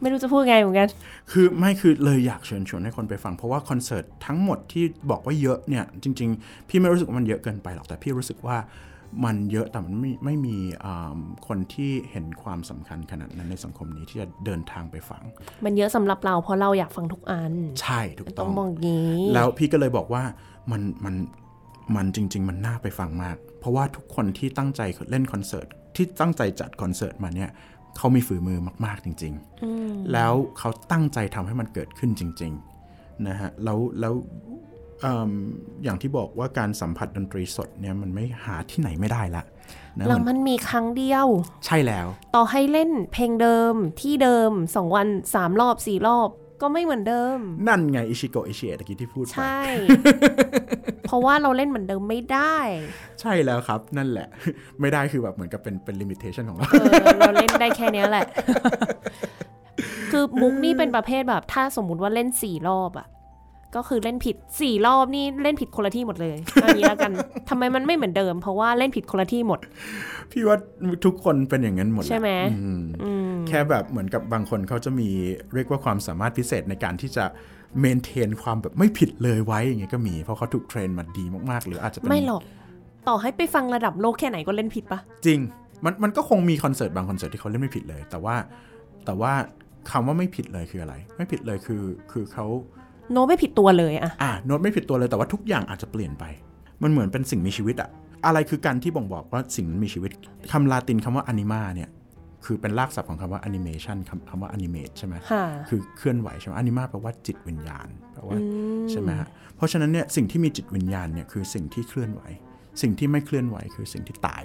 ไม่รู้จะพูดไงเหมือนกัน คือไม่คือเลยอยากเชิญชวนให้คนไปฟัง เพราะว่าคอนเสิร์ตทั้งหมดที่บอกว่าเยอะเนี่ย จริง ๆ พี่ไม่รู้สึกว่ามันเยอะเกินไปหรอก แต่พี่รู้สึกว่ามันเยอะแต่มันไม่ไม่มีอ่าคนที่เห็นความสำคัญขนาดนั้นในสังคมนี้ที่จะเดินทางไปฟัง มันเยอะสำหรับเราเพราะเราอยากฟังทุกอัน ใช่ถูกต้ต้อองงมองอย่างนี้แล้วพี่ก็เลยบอกว่ามันมันมันจริง ๆ มันน่าไปฟังมาก เพราะว่าทุกคนที่ตั้งใจเล่นคอนเสิร์ตที่ตั้งใจจัดคอนเสิร์ตมาเนี่ย เขามีฝีมือมากๆจริง ๆ แล้วเขาตั้งใจทำให้มันเกิดขึ้นจริง ๆ นะฮะ แล้วแล้วเอิ่มอย่างที่บอกว่าการสัมผัสดนตรีสดเนี่ยมันไม่หาที่ไหนไม่ได้ละนะแล้วมันมันมีครั้งเดียว ใช่แล้ว ต่อให้เล่นเพลงเดิมที่เดิมสองวันสามรอบสี่รอบ ก็ไม่เหมือนเดิม นั่นไงอิชิโกะอิชิเอะตะกี้ที่พูดไป ใช่ เพราะว่าเราเล่นเหมือนเดิมไม่ได้ ใช่แล้วครับ นั่นแหละ ไม่ได้คือแบบเหมือนกับเป็นเป็นลิมิเ t ชันของเรา เออเราเล่นได้แค่เนี้ยแหละ คือมุกนี่เป็นประเภทแบบถ้าสมมุติว่าเล่นสี่รอบอะ ก็คือเล่นผิดสี่รอบนี่เล่นผิดคนละที่หมดเลยเอันนี้แล้วกันทำไมมันไม่เหมือนเดิม เพราะว่าเล่นผิดคนละที่หมด พี่ว่าทุกคนเป็นอย่างนั้นหมดแหละใช่ไหมอืมอืมแค่แบบเหมือนกับบางคนเขาจะมีเรียกว่าความสามารถพิเศษในการที่จะmaintain ความแบบไม่ผิดเลยไว้อย่างเงี้ยก็มี เพราะเขาถูก train มาดีมากๆ หรืออาจจะเป็นไม่หรอก ต่อให้ไปฟังระดับโลกแค่ไหนก็เล่นผิดปะจริงมันมันก็คงมีคอนเสิร์ตบางคอนเสิร์ตที่เขาเล่นไม่ผิดเลย แต่ว่าแต่ว่าคำว่าไม่ผิดเลยคืออะไร ไม่ผิดเลยคือคือเขา โน้ตไม่ผิดตัวเลยอะอะโน้ตไม่ผิดตัวเลยแต่ว่าทุกอย่างอาจจะเปลี่ยนไป มันเหมือนเป็นสิ่งมีชีวิตอะอะไรคือการที่บ่งบอกว่าสิ่งนั้นมีชีวิตคำลาตินคำว่า anima เนี่ยคือเป็นรากศัพท์ของคำว่าแอนิเมชันคำคำว่า animate ใช่ไหมค่ะคือเคลื่อนไหวใช่ไหม anima แปลว่าจิตวิญญาณแปลว่าใช่ไหมฮะเพราะฉะนั้นเนี่ยสิ่งที่มีจิตวิญญาณเนี่ยคือสิ่งที่เคลื่อนไหว สิ่งที่ไม่เคลื่อนไหวคือสิ่งที่ตาย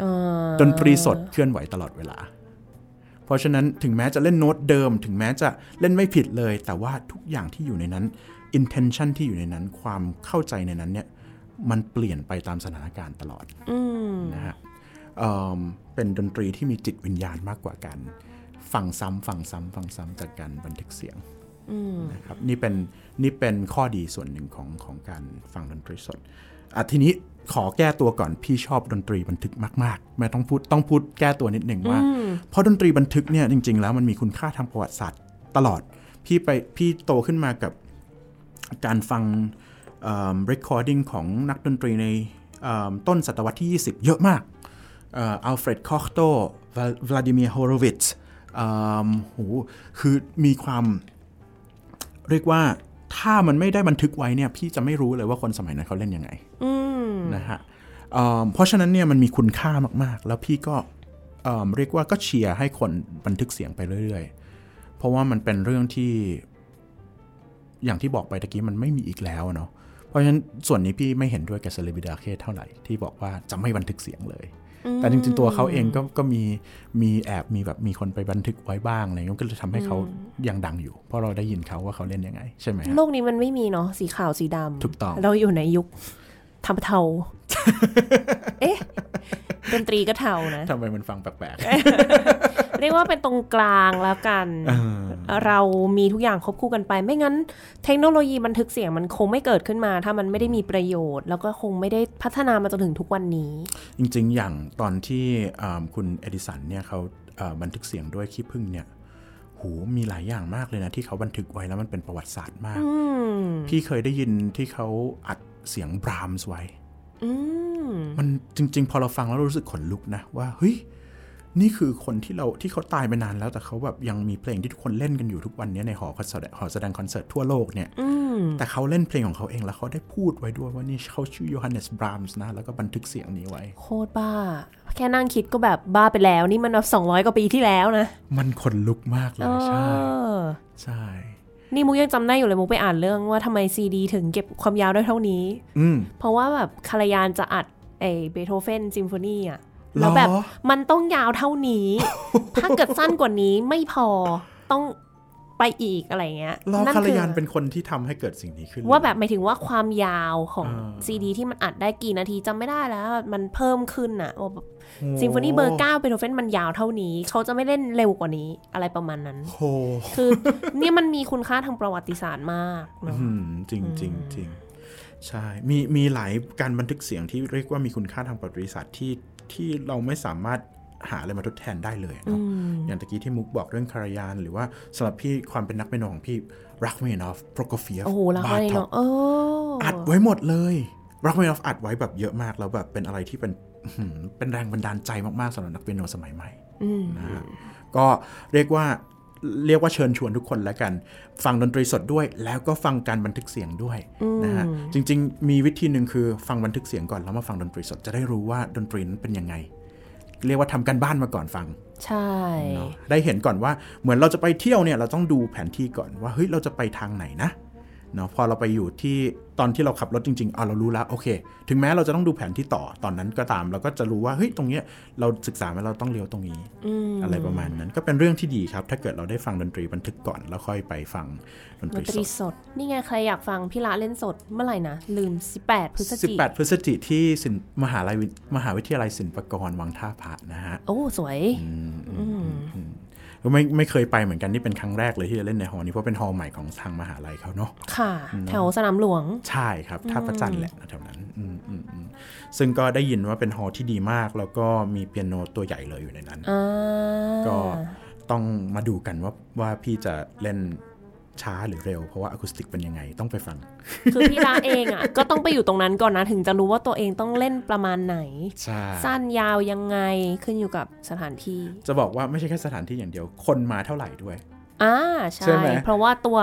เออดนตรีสดเคลื่อนไหวตลอดเวลา เพราะฉะนั้นถึงแม้จะเล่นโน้ตเดิม ถึงแม้จะเล่นไม่ผิดเลย แต่ว่าทุกอย่างที่อยู่ในนั้น intention ที่อยู่ในนั้นความเข้าใจในนั้นเนี่ยมันเปลี่ยนไปตามสถานการณ์ตลอดอืมนะฮะเอิ่มเป็นดนตรีที่มีจิตวิญญาณมากกว่ากันฟังซ้ำฟังซ้ำฟังซ้ำจากการบันทึกเสียงนะครับนี่เป็นนี่เป็นข้อดีส่วนหนึ่งของของการฟังดนตรีสดอะทีนี้ ขอแก้ตัวก่อนพี่ชอบดนตรีบันทึกมากๆแม่ต้องพูดต้องพูดแก้ตัวนิดหนึ่งว่า เพราะดนตรีบันทึกเนี่ยจริง ๆ แล้วมันมีคุณค่าทางประวัติศาสตร์ตลอด พี่ไปพี่โตขึ้นมากับการฟังเอ่อ recording ของนักดนตรีในเอ่อต้นศตวรรษที่ 20 เยอะมากอัลเฟรดคอร์โตวลาดิเมียร์ฮอโรวิชโหคือมีความเรียกว่าถ้ามันไม่ได้บันทึกไว้เนี่ยพี่จะไม่รู้เลยว่าคนสมัยนั้นเขาเล่นยังไงอืม นะฮะเอิ่มเพราะฉะนั้นเนี่ยมันมีคุณค่ามาก ๆ แล้วพี่ก็เอิ่มเรียกว่าก็เชียร์ให้คนบันทึกเสียงไปเรื่อย ๆ เพราะว่ามันเป็นเรื่องที่ อย่างที่บอกไปตะกี้มันไม่มีอีกแล้วเนาะเพราะฉะนั้นส่วนนี้พี่ไม่เห็นด้วยกับเซเลบิดาเคเท่าไหร่ที่บอกว่าจะไม่บันทึกเสียงเลย แต่จริงๆตัวเขาเองก็ก็มีมีแอบมีแบบมีคนไปบันทึกไว้บ้างอะไรเงี้ยก็เลยทำให้เขายังดังอยู่ เพราะเราได้ยินเขาว่าเขาเล่นยังไง ใช่ไหมฮะโลกนี้มันไม่มีเนาะสีขาวสีดำถูกต้องเราอยู่ในยุค ทำเทา เอ๊ะดนตรีก็เทานะทำไมมันฟังแปลกเรียกว่าเป็นตรงกลางแล้วกันๆเออเรามีทุกอย่างควบคู่กันไป ไม่งั้น เทคโนโลยีบันทึกเสียงมันคงไม่เกิดขึ้นมา ถ้ามันไม่ได้มีประโยชน์ แล้วก็คงไม่ได้พัฒนามาจนถึงทุกวันนี้ จริงๆ อย่างตอนที่อ่าคุณเอดิสันเนี่ยเขาอ่าบันทึกเสียงด้วยขี้ผึ้งเนี่ยหูมีหลายอย่างมากเลยนะ ที่เขาบันทึกไว้แล้วมันเป็นประวัติศาสตร์มากอืมพี่เคยได้ยินที่เขาอัด เสียงบรามส์ไว้อืมมันจริง ๆ พอเราฟังแล้วเรารู้สึกขนลุกนะ ว่าเฮ้ยนี่คือคนที่เราที่เขาตายไปนานแล้วแต่เขาแบบยังมีเพลงที่ทุกคนเล่นกันอยู่ทุกวันนี้ในหอคอนเสิร์ตหอแสดงคอนเสิร์ตทั่วโลกเนี่ยอืมแต่เขาเล่นเพลงของเขาเองแล้วเขาได้พูดไว้ด้วยว่านี่เขาชื่อโยฮันเนสบรามส์นะ แล้วก็บันทึกเสียงนี้ไว้ โคตรบ้า แค่นั่งคิดก็แบบบ้าไปแล้ว นี่มันแบบสองร้อยกว่าปีที่แล้วนะ มันขนลุกมากเลยใช่เออใช่ นี่มุกยังจำได้อยู่เลยมุกไปอ่านเรื่องว่าทำไมซีดีถึงเก็บความยาวได้เท่านี้ อืมเพราะว่าแบบคารยานจะอัดไอเบโธเฟนซิมโฟนีอะหรอแล้วแบบมันต้องยาวเท่านี้ ถ้าเกิดสั้นกว่านี้ไม่พอต้อง ไปอีกอะไรเงี้ยล้อนั่นคารคืยานเป็นคนที่ทำให้เกิดสิ่งนี้ขึ้น ว่าแบบหมายถึงว่าความยาวของอ่าซีดีที่มันอัดได้กี่นาทีจำไม่ได้แล้ว มันเพิ่มขึ้นอะว่าแบบโอ้ซิมโฟนีเบอร์เก้าเบโธเฟนมันยาวเท่านี้ เขาจะไม่เล่นเร็วกว่านี้อะไรประมาณนั้นโหคือเนี่ยมันมีคุณค่าทางประวัติศาสตร์มากเนอะอืมจริงจริงจริงใช่ มีมีหลายการบันทึกเสียงที่เรียกว่ามีคุณค่าทางประวัติศาสตร์ที่ที่เราไม่สามารถ หาอะไรมาทดแทนได้เลยเนาะอย่างตะกี้ที่มุกบอกเรื่องคารายาน หรือว่าสำหรับพี่ความเป็นนักเปียโนของพี่รักเมนอฟโปรโกเฟียฟโอ้โหแล้วก็เนาะเอออัดไว้หมดเลยรักเมนอฟอัดไว้แบบเยอะมากแล้วแบบเป็นอะไรที่เป็นอื้อหือเป็นแรงบันดาลใจมากๆสำหรับนักเปียโนสมัยใหม่นะฮะก็เรียกว่าเรียกว่าเชิญชวนทุกคนแล้วกัน ฟังดนตรีสดด้วย แล้วก็ฟังการบันทึกเสียงด้วยนะฮะจริง ๆ มีวิธีหนึ่งคือฟังบันทึกเสียงก่อนแล้วมาฟังดนตรีสดจะได้รู้ว่าดนตรีนั้นเป็นยังไง เรียกว่าทำการบ้านมาก่อนฟัง ใช่เนาะได้เห็นก่อนว่าเหมือนเราจะไปเที่ยวเนี่ยเราต้องดูแผนที่ก่อนว่าเฮ้ยเราจะไปทางไหนนะ เนาะพอเราไปอยู่ที่ตอนที่เราขับรถจริงๆอะเรารู้แล้วโอเค ถึงแม้เราจะต้องดูแผนที่ต่อตอนนั้นก็ตาม เราก็จะรู้ว่าเฮ้ยตรงเนี้ยเราศึกษามาเราต้องเลี้ยวตรงนี้อะไรประมาณนั้น ก็เป็นเรื่องที่ดีครับ ถ้าเกิดเราได้ฟังดนตรีบันทึกก่อนแล้วค่อยไปฟังดนตดรีนตรีสดสดนี่ไงใครอยากฟังพี่ละเล่นสดเมื่อไหร่นะลืม 18 พฤศจิก18 พฤศจิที่ศิลป์มหาลัยวิมหาวิทยาลัยศิลปากรวังท่าพระนะฮะโอ้สวยก็ ไม่ไม่เคยไปเหมือนกันนี่เป็นครั้งแรกเลยที่จะเล่นในฮอลล์นี้เพราะเป็นฮอลล์ใหม่ของทางมหาลัยเขาเนาะค่ะ แถวสนามหลวง ใช่ครับท่าพระจันทร์แหละแถวนั้นอืมอืมอืมซึ่งก็ได้ยินว่าเป็นฮอลล์ที่ดีมาก แล้วก็มีเปียโนตัวใหญ่เลยอยู่ในนั้นอ่าก็ต้องมาดูกันว่าว่าพี่จะเล่น ช้าหรือเร็ว เพราะว่าอะคูสติกเป็นยังไงต้องไปฟัง คือพี่ละเองอะ ก็ต้องไปอยู่ตรงนั้นก่อนนะ ถึงจะรู้ว่าตัวเองต้องเล่นประมาณไหนใช่สั้นยาวยังไงขึ้นอยู่กับสถานที่ จะบอกว่าไม่ใช่แค่สถานที่อย่างเดียว คนมาเท่าไหร่ด้วย อ่าใช่ใช่ไหมเพราะว่าตัว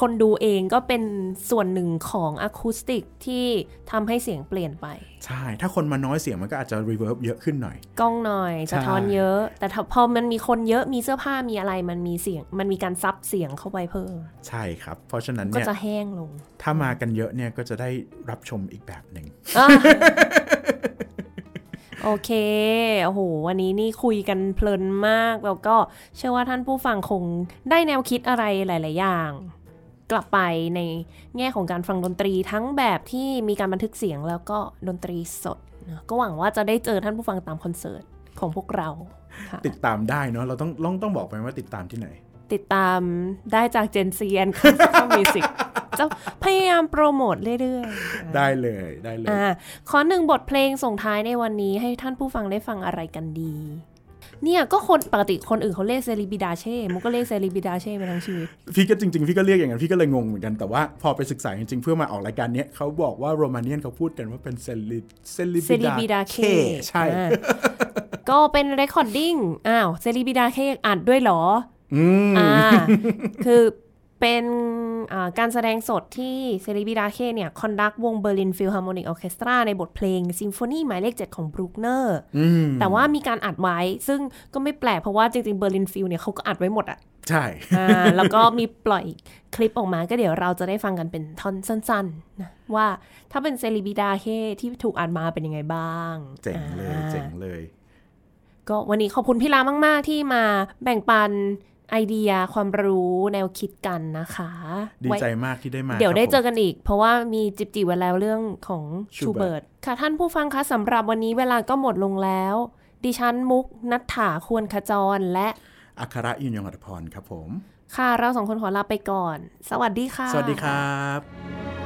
คนดูเองก็เป็นส่วนหนึ่งของอะคูสติกที่ทำให้เสียงเปลี่ยนไป ใช่ ถ้าคนมาน้อยเสียงมันก็อาจจะ reverb เยอะขึ้นหน่อยก้องหน่อยใช่สะท้อนเยอะ แต่ถ้าพอมันมีคนเยอะมีเสื้อผ้ามีอะไรมันมีเสียง มันมีการซับเสียงเข้าไปเพิ่ม ใช่ครับ เพราะฉะนั้นก็เนี่ยจะแห้งลง ถ้ามากันเยอะเนี่ยก็จะได้รับชมอีกแบบหนึ่งอะ โอเค โอ้โห วันนี้นี่คุยกันเพลินมาก แล้วก็เชื่อว่าท่านผู้ฟังคงได้แนวคิดอะไรหลาย ๆ อย่าง กลับไปในแง่ของการฟังดนตรีทั้งแบบที่มีการบันทึกเสียงแล้วก็ดนตรีสด ก็หวังว่าจะได้เจอท่านผู้ฟังตามคอนเสิร์ตของพวกเรา ติดตามได้เนาะ เราต้องต้องต้องบอกไปว่าติดตามที่ไหน ติดตามได้จาก Gen C and Classical Music จะพยายามโปรโมทเรื่อยๆ ได้เลยได้เลยอ่าขอหนึ่งบทเพลงส่งท้ายในวันนี้ให้ท่านผู้ฟังได้ฟังอะไรกันดี เนี่ยก็คนปกติคนอื่นเขาเรียกเซริบิดาเช่มุกก็เรียกเซริบิดาเช่มาทั้งชีวิต พี่ก็จริง ๆ พี่ก็เรียกอย่างนั้นพี่ก็เลยงงเหมือนกันแต่ว่าพอไปศึกษาจริง ๆ เพื่อมาออกรายการเนี้ยเขาบอกว่าโรมาเนียนเขาพูดกันว่าเป็นเซลิเซลิเซลิบิดาเคใช่อ่าก็เป็น recording อ้าวเซลิบิดาเคอัดด้วยเหรอ อืมอ่าคือเป็นอ่าการแสดงสดที่เซลิบิดาเคเนี่ย conduct วงเบอร์ลินฟิลฮาร์โมนิกออเคสตราในบทเพลงซิมโฟนีหมายเลข7ของบรูคเนอร์อืมแต่ว่ามีการอัดไว้ ซึ่งก็ไม่แปลกเพราะว่าจริงๆเบอร์ลินฟิลเนี่ยเขาก็อัดไว้หมดอะใช่อ่าแล้วก็มีปล่อยคลิปออกมาก็เดี๋ยวเราจะได้ฟังกันเป็นท่อนสั้นๆนะว่าถ้าเป็นเซริบิดาเคที่ถูกอัดมาเป็นยังไงบ้าง เจ๋งเลยอ่าเจ๋งเลย ก็วันนี้ขอบคุณพี่ลามาก ๆ ที่มาแบ่งปัน ไอเดียความรู้แนวคิดกันนะคะ ดีไว้ใจมากที่ได้มา เดี๋ยวได้ครับผมเจอกันอีก เพราะว่ามีจิบจีไว้แล้วเรื่องของชู Schubert เบิร์ตค่ะท่านผู้ฟังคะสำหรับวันนี้เวลาก็หมดลงแล้ว ดิฉันมุกนัทถาควรขจรและอัครยุนยงอัตพรครับผม ค่ะเราสองคนขอลาไปก่อน สวัสดีค่ะ สวัสดีครับ